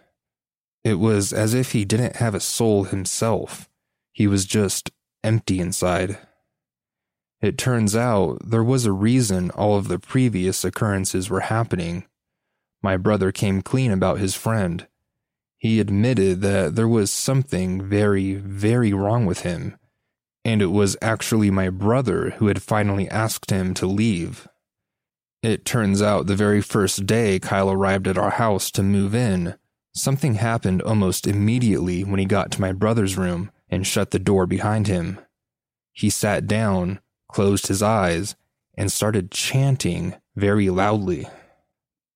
Speaker 4: It was as if he didn't have a soul himself he was just empty inside. It turns out there was a reason all of the previous occurrences were happening. My brother came clean about his friend. He admitted that there was something very, very wrong with him, and it was actually my brother who had finally asked him to leave. It turns out the very first day Kyle arrived at our house to move in, something happened almost immediately when he got to my brother's room and shut the door behind him. He sat down, closed his eyes, and started chanting very loudly.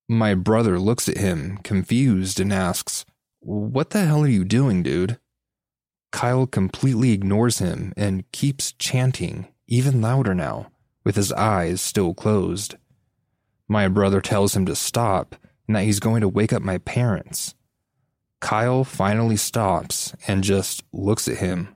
Speaker 4: My brother looks at him, confused, and asks, What the hell are you doing, dude? Kyle completely ignores him and keeps chanting, even louder now, with his eyes still closed. My brother tells him to stop and that he's going to wake up my parents. Kyle finally stops and just looks at him.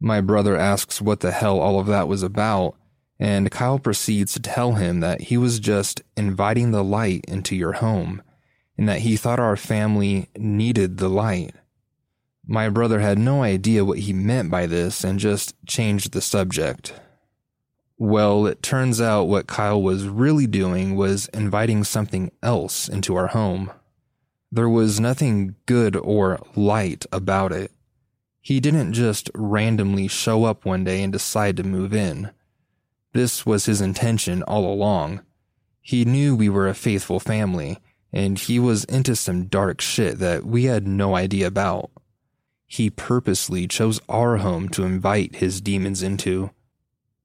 Speaker 4: My brother asks what the hell all of that was about, and Kyle proceeds to tell him that he was just inviting the light into your home and that he thought our family needed the light. My brother had no idea what he meant by this and just changed the subject. Well, it turns out what Kyle was really doing was inviting something else into our home. There was nothing good or light about it. He didn't just randomly show up one day and decide to move in. This was his intention all along. He knew we were a faithful family, and he was into some dark shit that we had no idea about. He purposely chose our home to invite his demons into.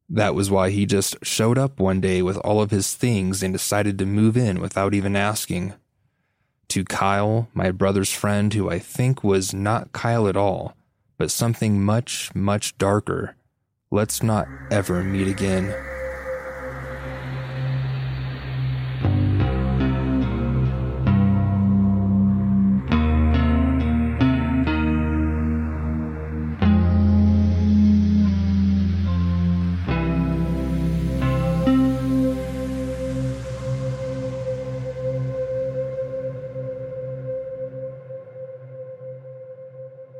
Speaker 4: That was why he just showed up one day with all of his things and decided to move in without even asking to Kyle, my brother's friend, who I think was not Kyle at all, but something much, much darker. Let's not ever meet again.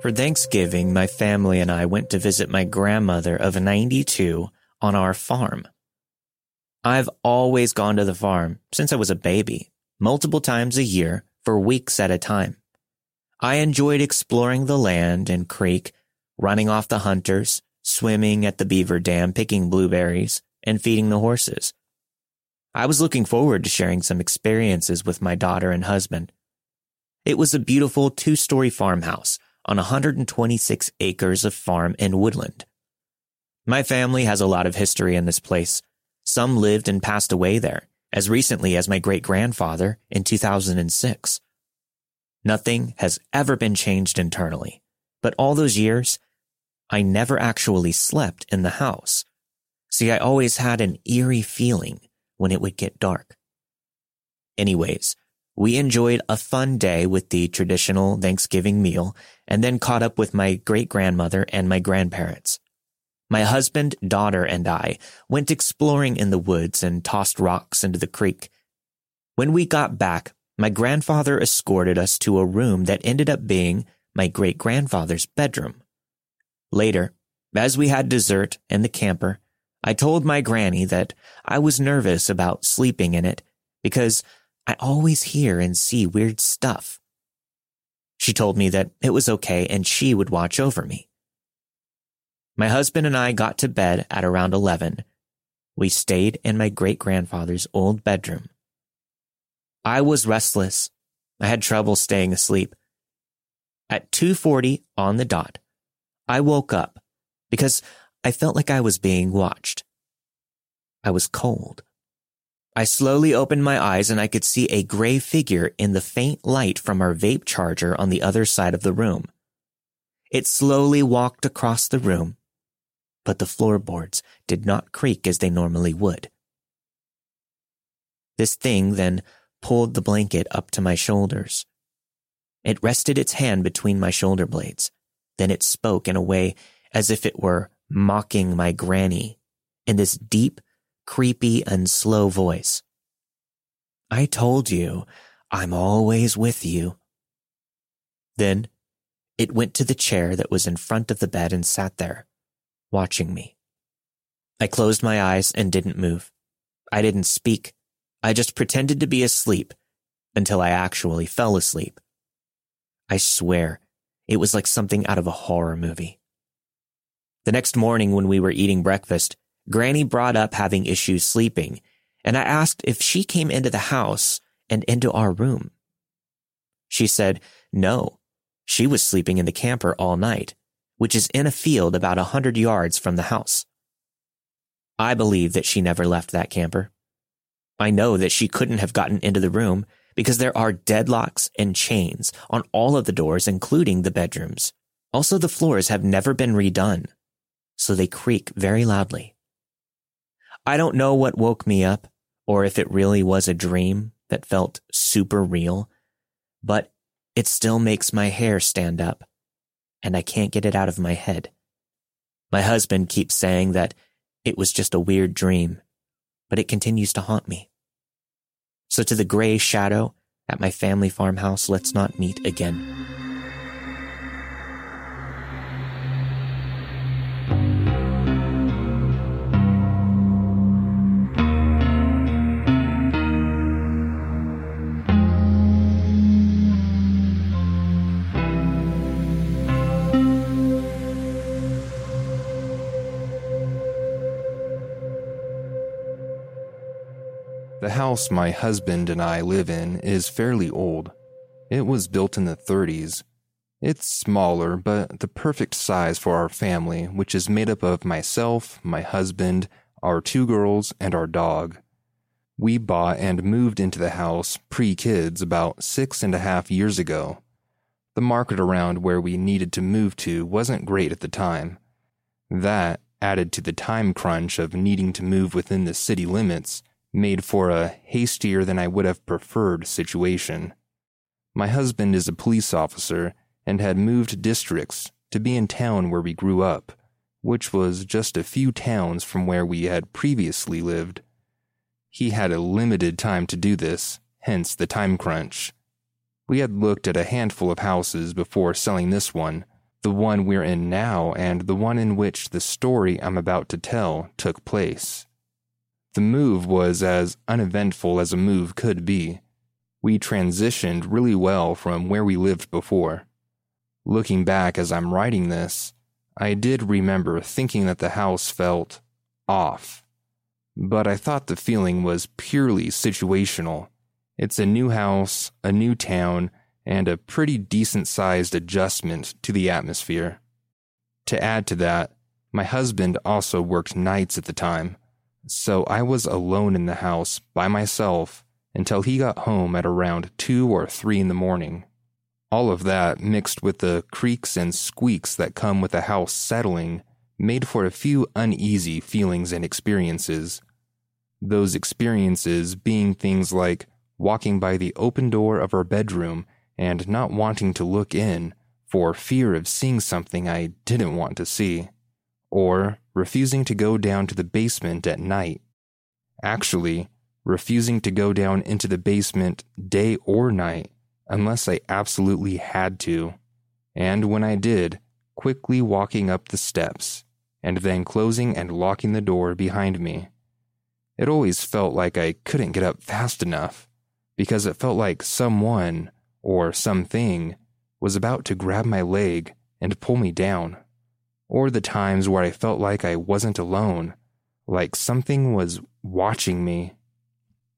Speaker 1: For Thanksgiving, my family and I went to visit my grandmother of 92 on our farm. I've always gone to the farm since I was a baby, multiple times a year for weeks at a time. I enjoyed exploring the land and creek, running off the hunters, swimming at the beaver dam, picking blueberries, and feeding the horses. I was looking forward to sharing some experiences with my daughter and husband. It was a beautiful two story farmhouse on 126 acres of farm and woodland. My family has a lot of history in this place. Some lived and passed away there, as recently as my great grandfather in 2006. Nothing has ever been changed internally, but all those years, I never actually slept in the house. See, I always had an eerie feeling when it would get dark. Anyways, we enjoyed a fun day with the traditional Thanksgiving meal and then caught up with my great grandmother and my grandparents. My husband, daughter, and I went exploring in the woods and tossed rocks into the creek. When we got back, my grandfather escorted us to a room that ended up being my great grandfather's bedroom. Later, as we had dessert in the camper, I told my granny that I was nervous about sleeping in it because I always hear and see weird stuff. She told me that it was okay and she would watch over me. My husband and I got to bed at around 11. We stayed in my great grandfather's old bedroom. I was restless. I had trouble staying asleep. At 2:40 on the dot, I woke up because I felt like I was being watched. I was cold. I slowly opened my eyes and I could see a gray figure in the faint light from our vape charger on the other side of the room. It slowly walked across the room, but the floorboards did not creak as they normally would. This thing then pulled the blanket up to my shoulders. It rested its hand between my shoulder blades. Then it spoke in a way as if it were mocking my granny in this deep, creepy and slow voice. I told you, I'm always with you. Then it went to the chair that was in front of the bed and sat there, watching me. I closed my eyes and didn't move. I didn't speak. I just pretended to be asleep until I actually fell asleep. I swear, it was like something out of a horror movie. The next morning when we were eating breakfast, Granny brought up having issues sleeping, and I asked if she came into the house and into our room. She said no, she was sleeping in the camper all night, which is in a field about a hundred yards from the house. I believe that she never left that camper. I know that she couldn't have gotten into the room because there are deadlocks and chains on all of the doors, including the bedrooms. Also, the floors have never been redone, so they creak very loudly. I don't know what woke me up or if it really was a dream that felt super real, but It still makes my hair stand up, and I can't get it out of my head. My husband keeps saying that it was just a weird dream, but it continues to haunt me. So to the gray shadow at my family farmhouse, let's not meet again.
Speaker 4: House my husband and I live in is fairly old. It was built in the 30s. It's smaller, but the perfect size for our family, which is made up of myself, my husband, our two girls, and our dog. We bought and moved into the house pre kids about six and a half years ago. The market around where we needed to move to wasn't great at the time. That, added to the time crunch of needing to move within the city limits, made for a hastier than I would have preferred situation. My husband is a police officer and had moved districts to be in town where we grew up, which was just a few towns from where we had previously lived. He had a limited time to do this, hence the time crunch. We had looked at a handful of houses before selling this one, the one we're in now, and the one in which the story I'm about to tell took place. The move was as uneventful as a move could be. We transitioned really well from where we lived before. Looking back as I'm writing this, I did remember thinking that the house felt off. But I thought the feeling was purely situational. It's a new house, a new town, and a pretty decent sized adjustment to the atmosphere. To add to that, my husband also worked nights at the time, so I was alone in the house by myself until he got home at around 2 or 3 in the morning. All of that, mixed with the creaks and squeaks that come with a house settling, made for a few uneasy feelings and experiences. Those experiences being things like walking by the open door of our bedroom and not wanting to look in for fear of seeing something I didn't want to see, or refusing to go down to the basement at night. Actually, refusing to go down into the basement day or night unless I absolutely had to. And when I did, quickly walking up the steps and then closing and locking the door behind me. It always felt like I couldn't get up fast enough because it felt like someone or something was about to grab my leg and pull me down or the times where I felt like I wasn't alone, like something was watching me.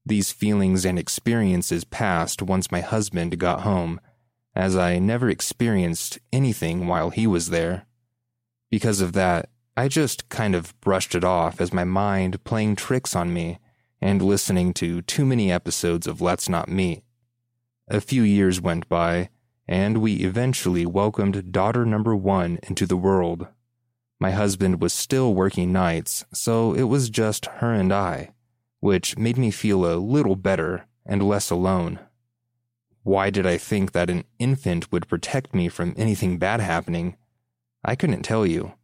Speaker 4: These feelings and experiences passed once my husband got home, as I never experienced anything while he was there. Because of that, I just kind of brushed it off as my mind playing tricks on me and listening to too many episodes of Let's Not Meet. A few years went by, and we eventually welcomed daughter number one into the world. My husband was still working nights, so it was just her and I, which made me feel a little better and less alone. Why did I think that an infant would protect me from anything bad happening? I couldn't tell you.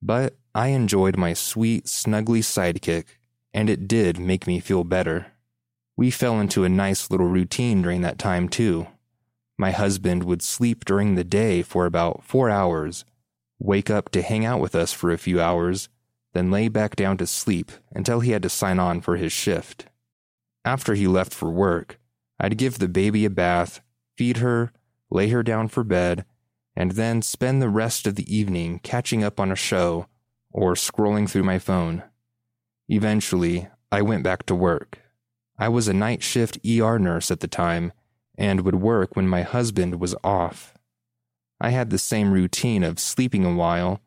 Speaker 4: But I enjoyed my sweet, snuggly sidekick, and it did make me feel better. We fell into a nice little routine during that time, too. My husband would sleep during the day for about four hours wake up to hang out with us for a few hours, then lay back down to sleep until he had to sign on for his shift. After he left for work, I'd give the baby a bath, feed her, lay her down for bed, and then spend the rest of the evening catching up on a show or scrolling through my phone. Eventually, I went back to work. I was a night shift ER nurse at the time and would work when my husband was off. I had the same routine of sleeping a while,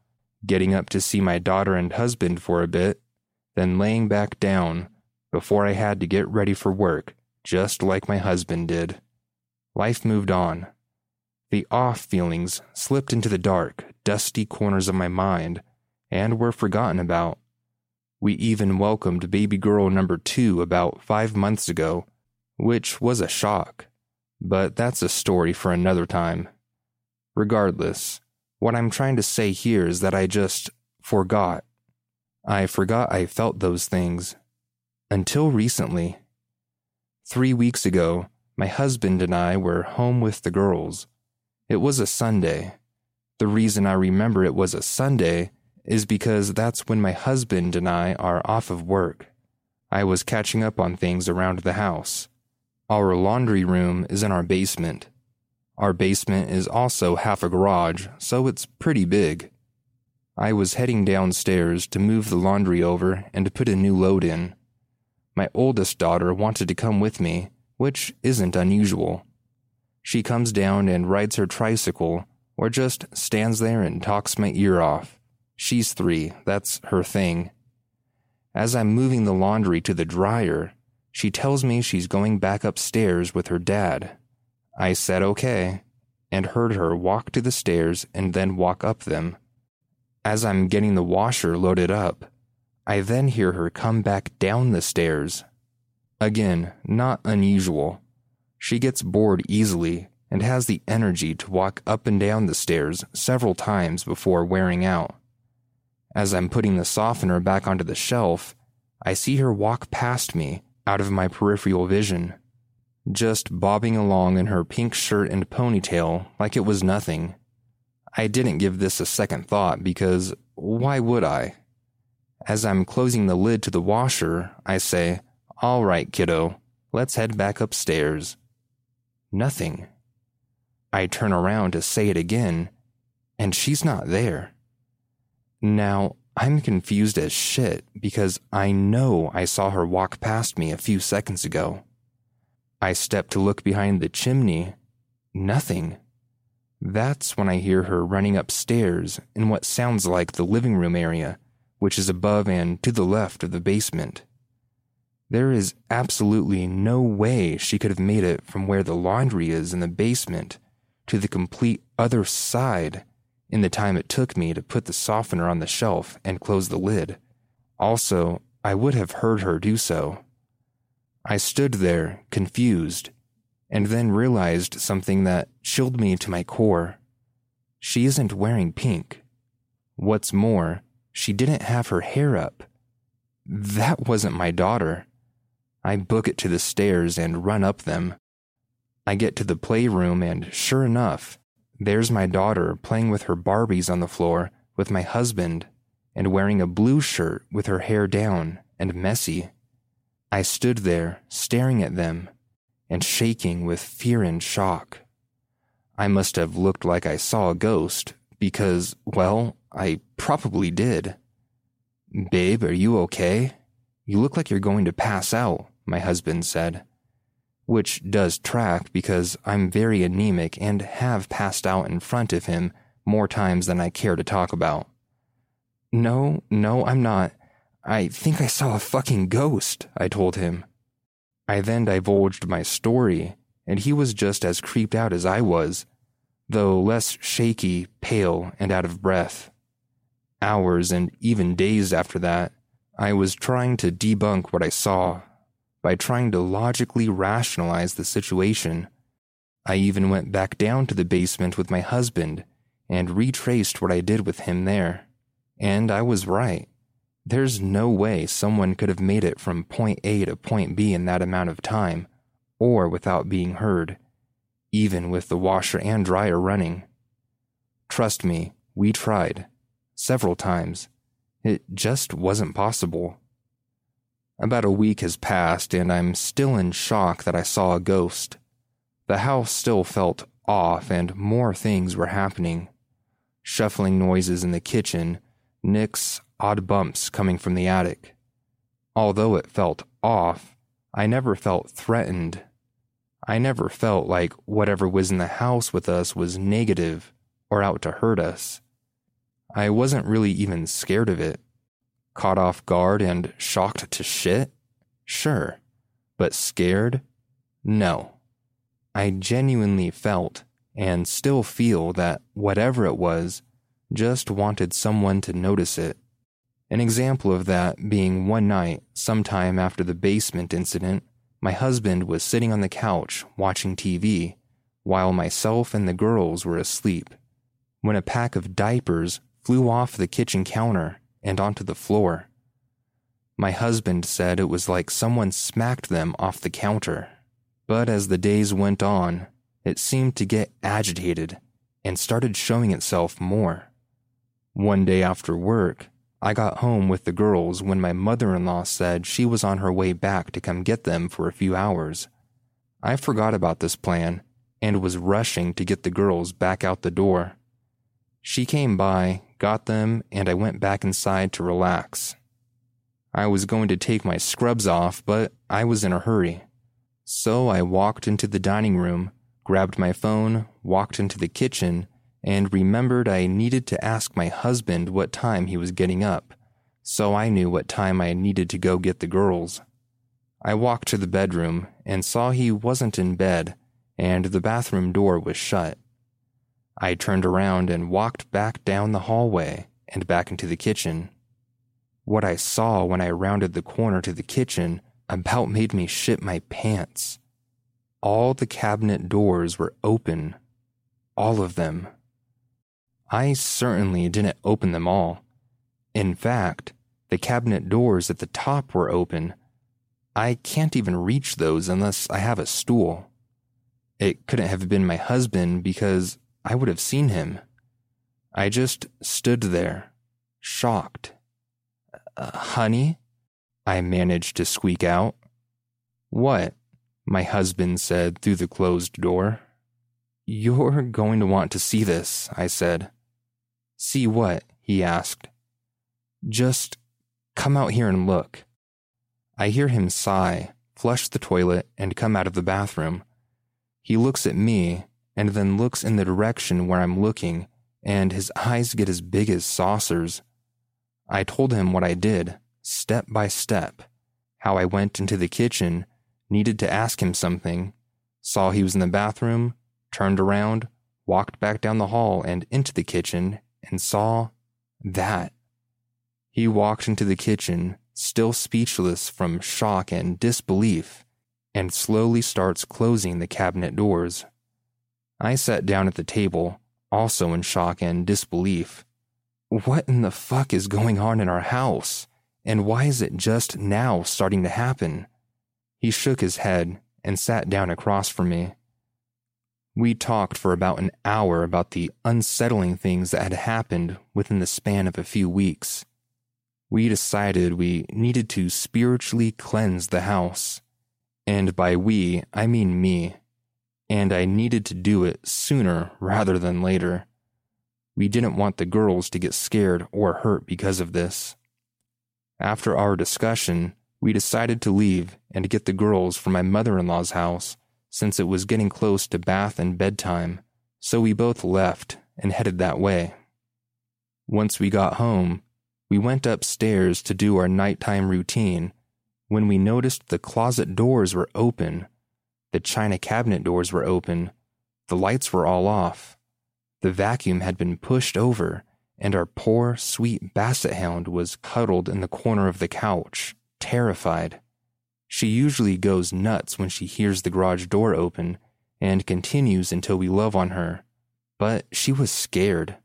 Speaker 4: getting up to see my daughter and husband for a bit, then laying back down before I had to get ready for work, just like my husband did. Life moved on. The off feelings slipped into the dark, dusty corners of my mind and were forgotten about. We even welcomed baby girl number two about five months ago, which was a shock. But that's a story for another time. Regardless, what I'm trying to say here is that I just forgot. I forgot I felt those things. Until recently. Three weeks ago, my husband and I were home with the girls. It was a Sunday. The reason I remember it was a Sunday is because that's when my husband and I are off of work. I was catching up on things around the house. Our laundry room is in our basement. Our basement is also half a garage, so it's pretty big. I was heading downstairs to move the laundry over and to put a new load in. My oldest daughter wanted to come with me, which isn't unusual. She comes down and rides her tricycle, or just stands there and talks my ear off. She's three, that's her thing. As I'm moving the laundry to the dryer, she tells me she's going back upstairs with her dad. I said okay, and heard her walk to the stairs and then walk up them. As I'm getting the washer loaded up, I then hear her come back down the stairs. Again, not unusual. She gets bored easily and has the energy to walk up and down the stairs several times before wearing out. As I'm putting the softener back onto the shelf, I see her walk past me out of my peripheral vision, just bobbing along in her pink shirt and ponytail like it was nothing. I didn't give this a second thought because why would I? As I'm closing the lid to the washer, I say, All right, kiddo, let's head back upstairs. Nothing. I turn around to say it again, and she's not there. Now, I'm confused as shit because I know I saw her walk past me a few seconds ago. I step to look behind the chimney. Nothing. That's when I hear her running upstairs in what sounds like the living room area, which is above and to the left of the basement. There is absolutely no way she could have made it from where the laundry is in the basement to the complete other side in the time it took me to put the softener on the shelf and close the lid. Also, I would have heard her do so. I stood there, confused, and then realized something that chilled me to my core. She isn't wearing pink. What's more, she didn't have her hair up. That wasn't my daughter. I book it to the stairs and run up them. I get to the playroom, and sure enough, there's my daughter playing with her Barbies on the floor with my husband and wearing a blue shirt with her hair down and messy. I stood there staring at them and shaking with fear and shock. I must have looked like I saw a ghost because, well, I probably did. Babe, are you okay? You look like you're going to pass out, my husband said which does track because I'm very anemic and have passed out in front of him more times than I care to talk about. No, no, I'm not. I think I saw a fucking ghost, I told him. I then divulged my story, and he was just as creeped out as I was, though less shaky, pale, and out of breath. Hours and even days after that, I was trying to debunk what I saw by trying to logically rationalize the situation. I even went back down to the basement with my husband and retraced what I did with him there. And I was right. There's no way someone could have made it from point A to point B in that amount of time, or without being heard, even with the washer and dryer running. Trust me, we tried. Several times. It just wasn't possible. About a week has passed, and I'm still in shock that I saw a ghost. The house still felt off, and more things were happening. Shuffling noises in the kitchen, nicks, odd bumps coming from the attic. Although it felt off, I never felt threatened. I never felt like whatever was in the house with us was negative or out to hurt us. I wasn't really even scared of it. Caught off guard and shocked to shit? Sure. But scared? No. I genuinely felt and still feel that whatever it was just wanted someone to notice it. An example of that being one night, sometime after the basement incident, my husband was sitting on the couch watching TV while myself and the girls were asleep when a pack of diapers flew off the kitchen counter and onto the floor. My husband said it was like someone smacked them off the counter. But as the days went on, it seemed to get agitated and started showing itself more. One day after work, I got home with the girls when my mother in law said she was on her way back to come get them for a few hours. I forgot about this plan and was rushing to get the girls back out the door. She came by, got them, and I went back inside to relax. I was going to take my scrubs off, but I was in a hurry. So I walked into the dining room, grabbed my phone, walked into the kitchen, and remembered I needed to ask my husband what time he was getting up, so I knew what time I needed to go get the girls. I walked to the bedroom and saw he wasn't in bed, and the bathroom door was shut. I turned around and walked back down the hallway and back into the kitchen. What I saw when I rounded the corner to the kitchen about made me shit my pants. All the cabinet doors were open. All of them. I certainly didn't open them all. In fact, the cabinet doors at the top were open. I can't even reach those unless I have a stool. It couldn't have been my husband because I would have seen him. I just stood there, shocked. Uh, honey? I managed to squeak out. What? My husband said through the closed door. You're going to want to see this, I said. See what? he asked. Just come out here and look. I hear him sigh, flush the toilet, and come out of the bathroom. He looks at me and then looks in the direction where I'm looking, and his eyes get as big as saucers. I told him what I did, step by step, how I went into the kitchen, needed to ask him something, saw he was in the bathroom, turned around, walked back down the hall and into the kitchen, and saw that. He walked into the kitchen, still speechless from shock and disbelief, and slowly starts closing the cabinet doors. I sat down at the table, also in shock and disbelief. What in the fuck is going on in our house? And why is it just now starting to happen? He shook his head and sat down across from me. We talked for about an hour about the unsettling things that had happened within the span of a few weeks. We decided we needed to spiritually cleanse the house. And by we, I mean me. And I needed to do it sooner rather than later. We didn't want the girls to get scared or hurt because of this. After our discussion, we decided to leave and get the girls from my mother in law's house since it was getting close to bath and bedtime, so we both left and headed that way. Once we got home, we went upstairs to do our nighttime routine when we noticed the closet doors were open, the china cabinet doors were open, the lights were all off, the vacuum had been pushed over, and our poor, sweet basset hound was cuddled in the corner of the couch, terrified. She usually goes nuts when she hears the garage door open and continues until we love on her, but she was scared.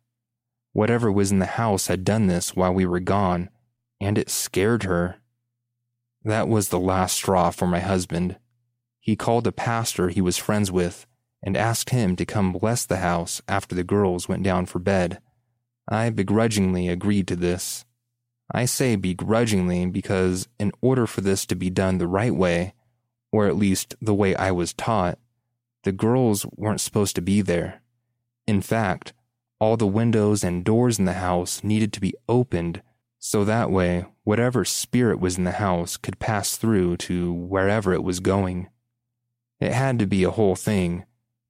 Speaker 4: Whatever was in the house had done this while we were gone, and it scared her. That was the last straw for my husband. He called a pastor he was friends with and asked him to come bless the house after the girls went down for bed. I begrudgingly agreed to this. I say begrudgingly because, in order for this to be done the right way, or at least the way I was taught, the girls weren't supposed to be there. In fact, all the windows and doors in the house needed to be opened so that way whatever spirit was in the house could pass through to wherever it was going. It had to be a whole thing,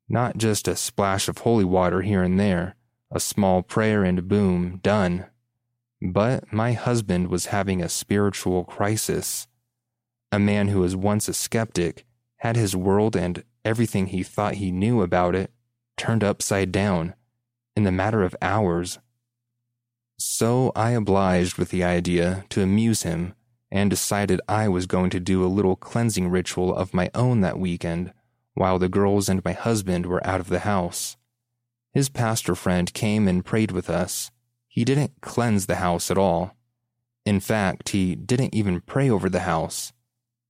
Speaker 4: not just a splash of holy water here and there, a small prayer and boom, done. But my husband was having a spiritual crisis. A man who was once a skeptic had his world and everything he thought he knew about it turned upside down in the matter of hours. So I obliged with the idea to amuse him and decided I was going to do a little cleansing ritual of my own that weekend while the girls and my husband were out of the house. His pastor friend came and prayed with us. He didn't cleanse the house at all. In fact, he didn't even pray over the house.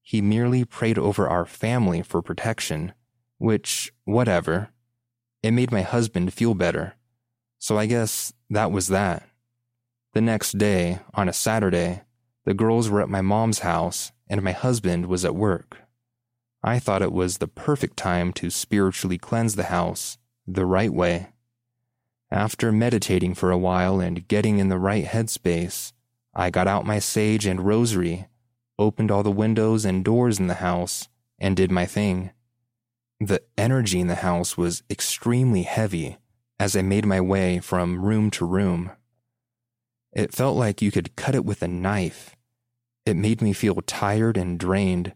Speaker 4: He merely prayed over our family for protection, which, whatever. It made my husband feel better. So I guess that was that. The next day, on a Saturday, the girls were at my mom's house and my husband was at work. I thought it was the perfect time to spiritually cleanse the house the right way. After meditating for a while and getting in the right headspace, I got out my sage and rosary, opened all the windows and doors in the house, and did my thing. The energy in the house was extremely heavy as I made my way from room to room. It felt like you could cut it with a knife. It made me feel tired and drained,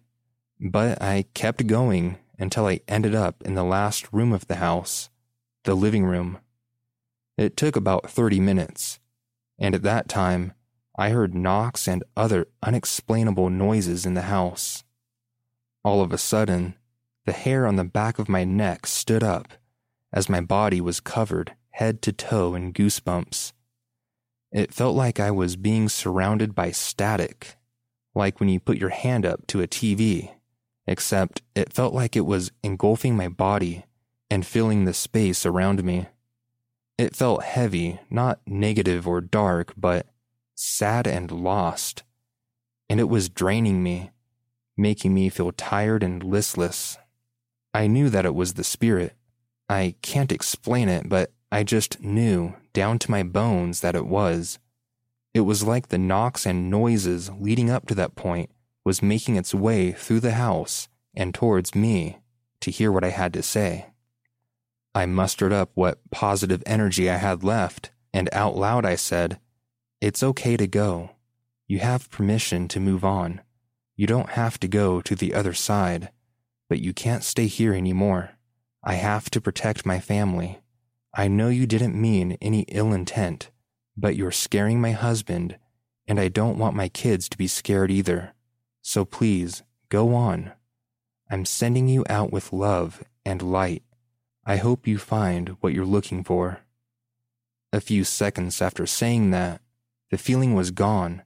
Speaker 4: but I kept going until I ended up in the last room of the house, the living room. It took about 30 minutes, and at that time, I heard knocks and other unexplainable noises in the house. All of a sudden, the hair on the back of my neck stood up as my body was covered head to toe in goosebumps. It felt like I was being surrounded by static, like when you put your hand up to a TV, except it felt like it was engulfing my body and filling the space around me. It felt heavy, not negative or dark, but sad and lost. And it was draining me, making me feel tired and listless. I knew that it was the spirit. I can't explain it, but I just knew down to my bones that it was. It was like the knocks and noises leading up to that point was making its way through the house and towards me to hear what I had to say. I mustered up what positive energy I had left, and out loud I said, It's okay to go. You have permission to move on. You don't have to go to the other side, but you can't stay here anymore. I have to protect my family. I know you didn't mean any ill intent, but you're scaring my husband, and I don't want my kids to be scared either. So please, go on. I'm sending you out with love and light. I hope you find what you're looking for. A few seconds after saying that, the feeling was gone,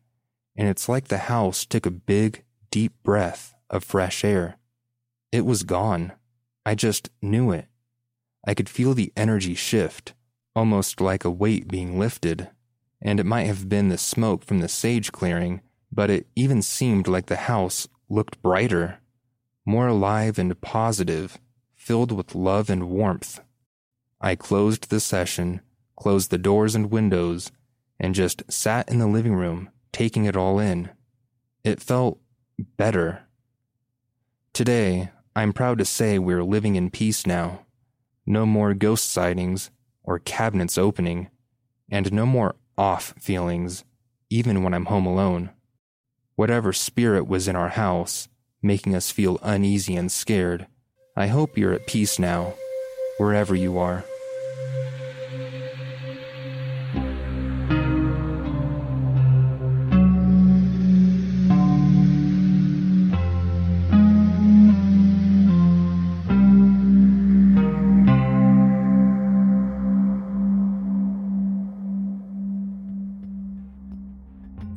Speaker 4: and it's like the house took a big, deep breath of fresh air. It was gone. I just knew it. I could feel the energy shift, almost like a weight being lifted, and it might have been the smoke from the sage clearing, but it even seemed like the house looked brighter, more alive and positive filled with love and warmth. I closed the session, closed the doors and windows, and just sat in the living room, taking it all in. It felt better. Today, I'm proud to say we're living in peace now. No more ghost sightings or cabinets opening, and no more off feelings, even when I'm home alone. Whatever spirit was in our house, making us feel uneasy and scared, I hope you're at peace now, wherever you are.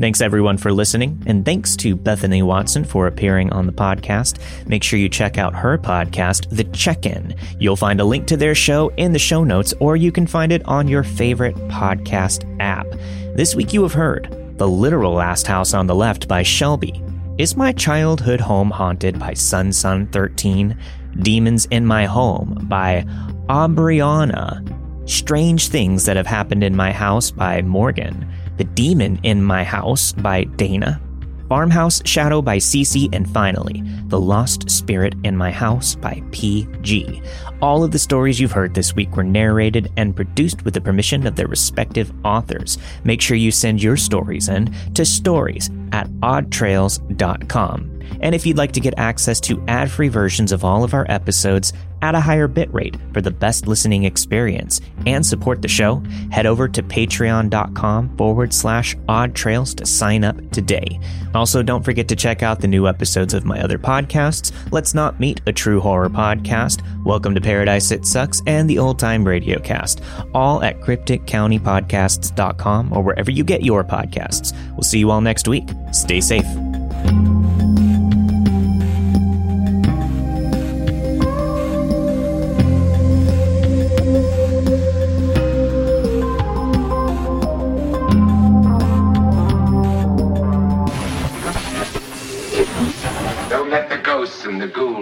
Speaker 1: Thanks everyone for listening, and thanks to Bethany Watson for appearing on the podcast. Make sure you check out her podcast, The Check In. You'll find a link to their show in the show notes, or you can find it on your favorite podcast app. This week you have heard The Literal Last House on the Left by Shelby. Is My Childhood Home Haunted by Sun Sun 13? Demons in My Home by Aubriauna. Strange Things That Have Happened in My House by Morgan. The Demon in My House by Dayna, Farmhouse Shadow by Ci-Ci, and finally, The Lost Spirit in My House by PG. All of the stories you've heard this week were narrated and produced with the permission of their respective authors. Make sure you send your stories in to stories at oddtrails.com. And if you'd like to get access to ad free versions of all of our episodes at a higher bitrate for the best listening experience and support the show, head over to patreon.com forward slash odd trails to sign up today. Also, don't forget to check out the new episodes of my other podcasts Let's Not Meet, a true horror podcast, Welcome to Paradise It Sucks, and the Old Time Radio Cast, all at crypticcountypodcasts.com or wherever you get your podcasts. We'll see you all next week. Stay safe.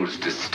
Speaker 2: Let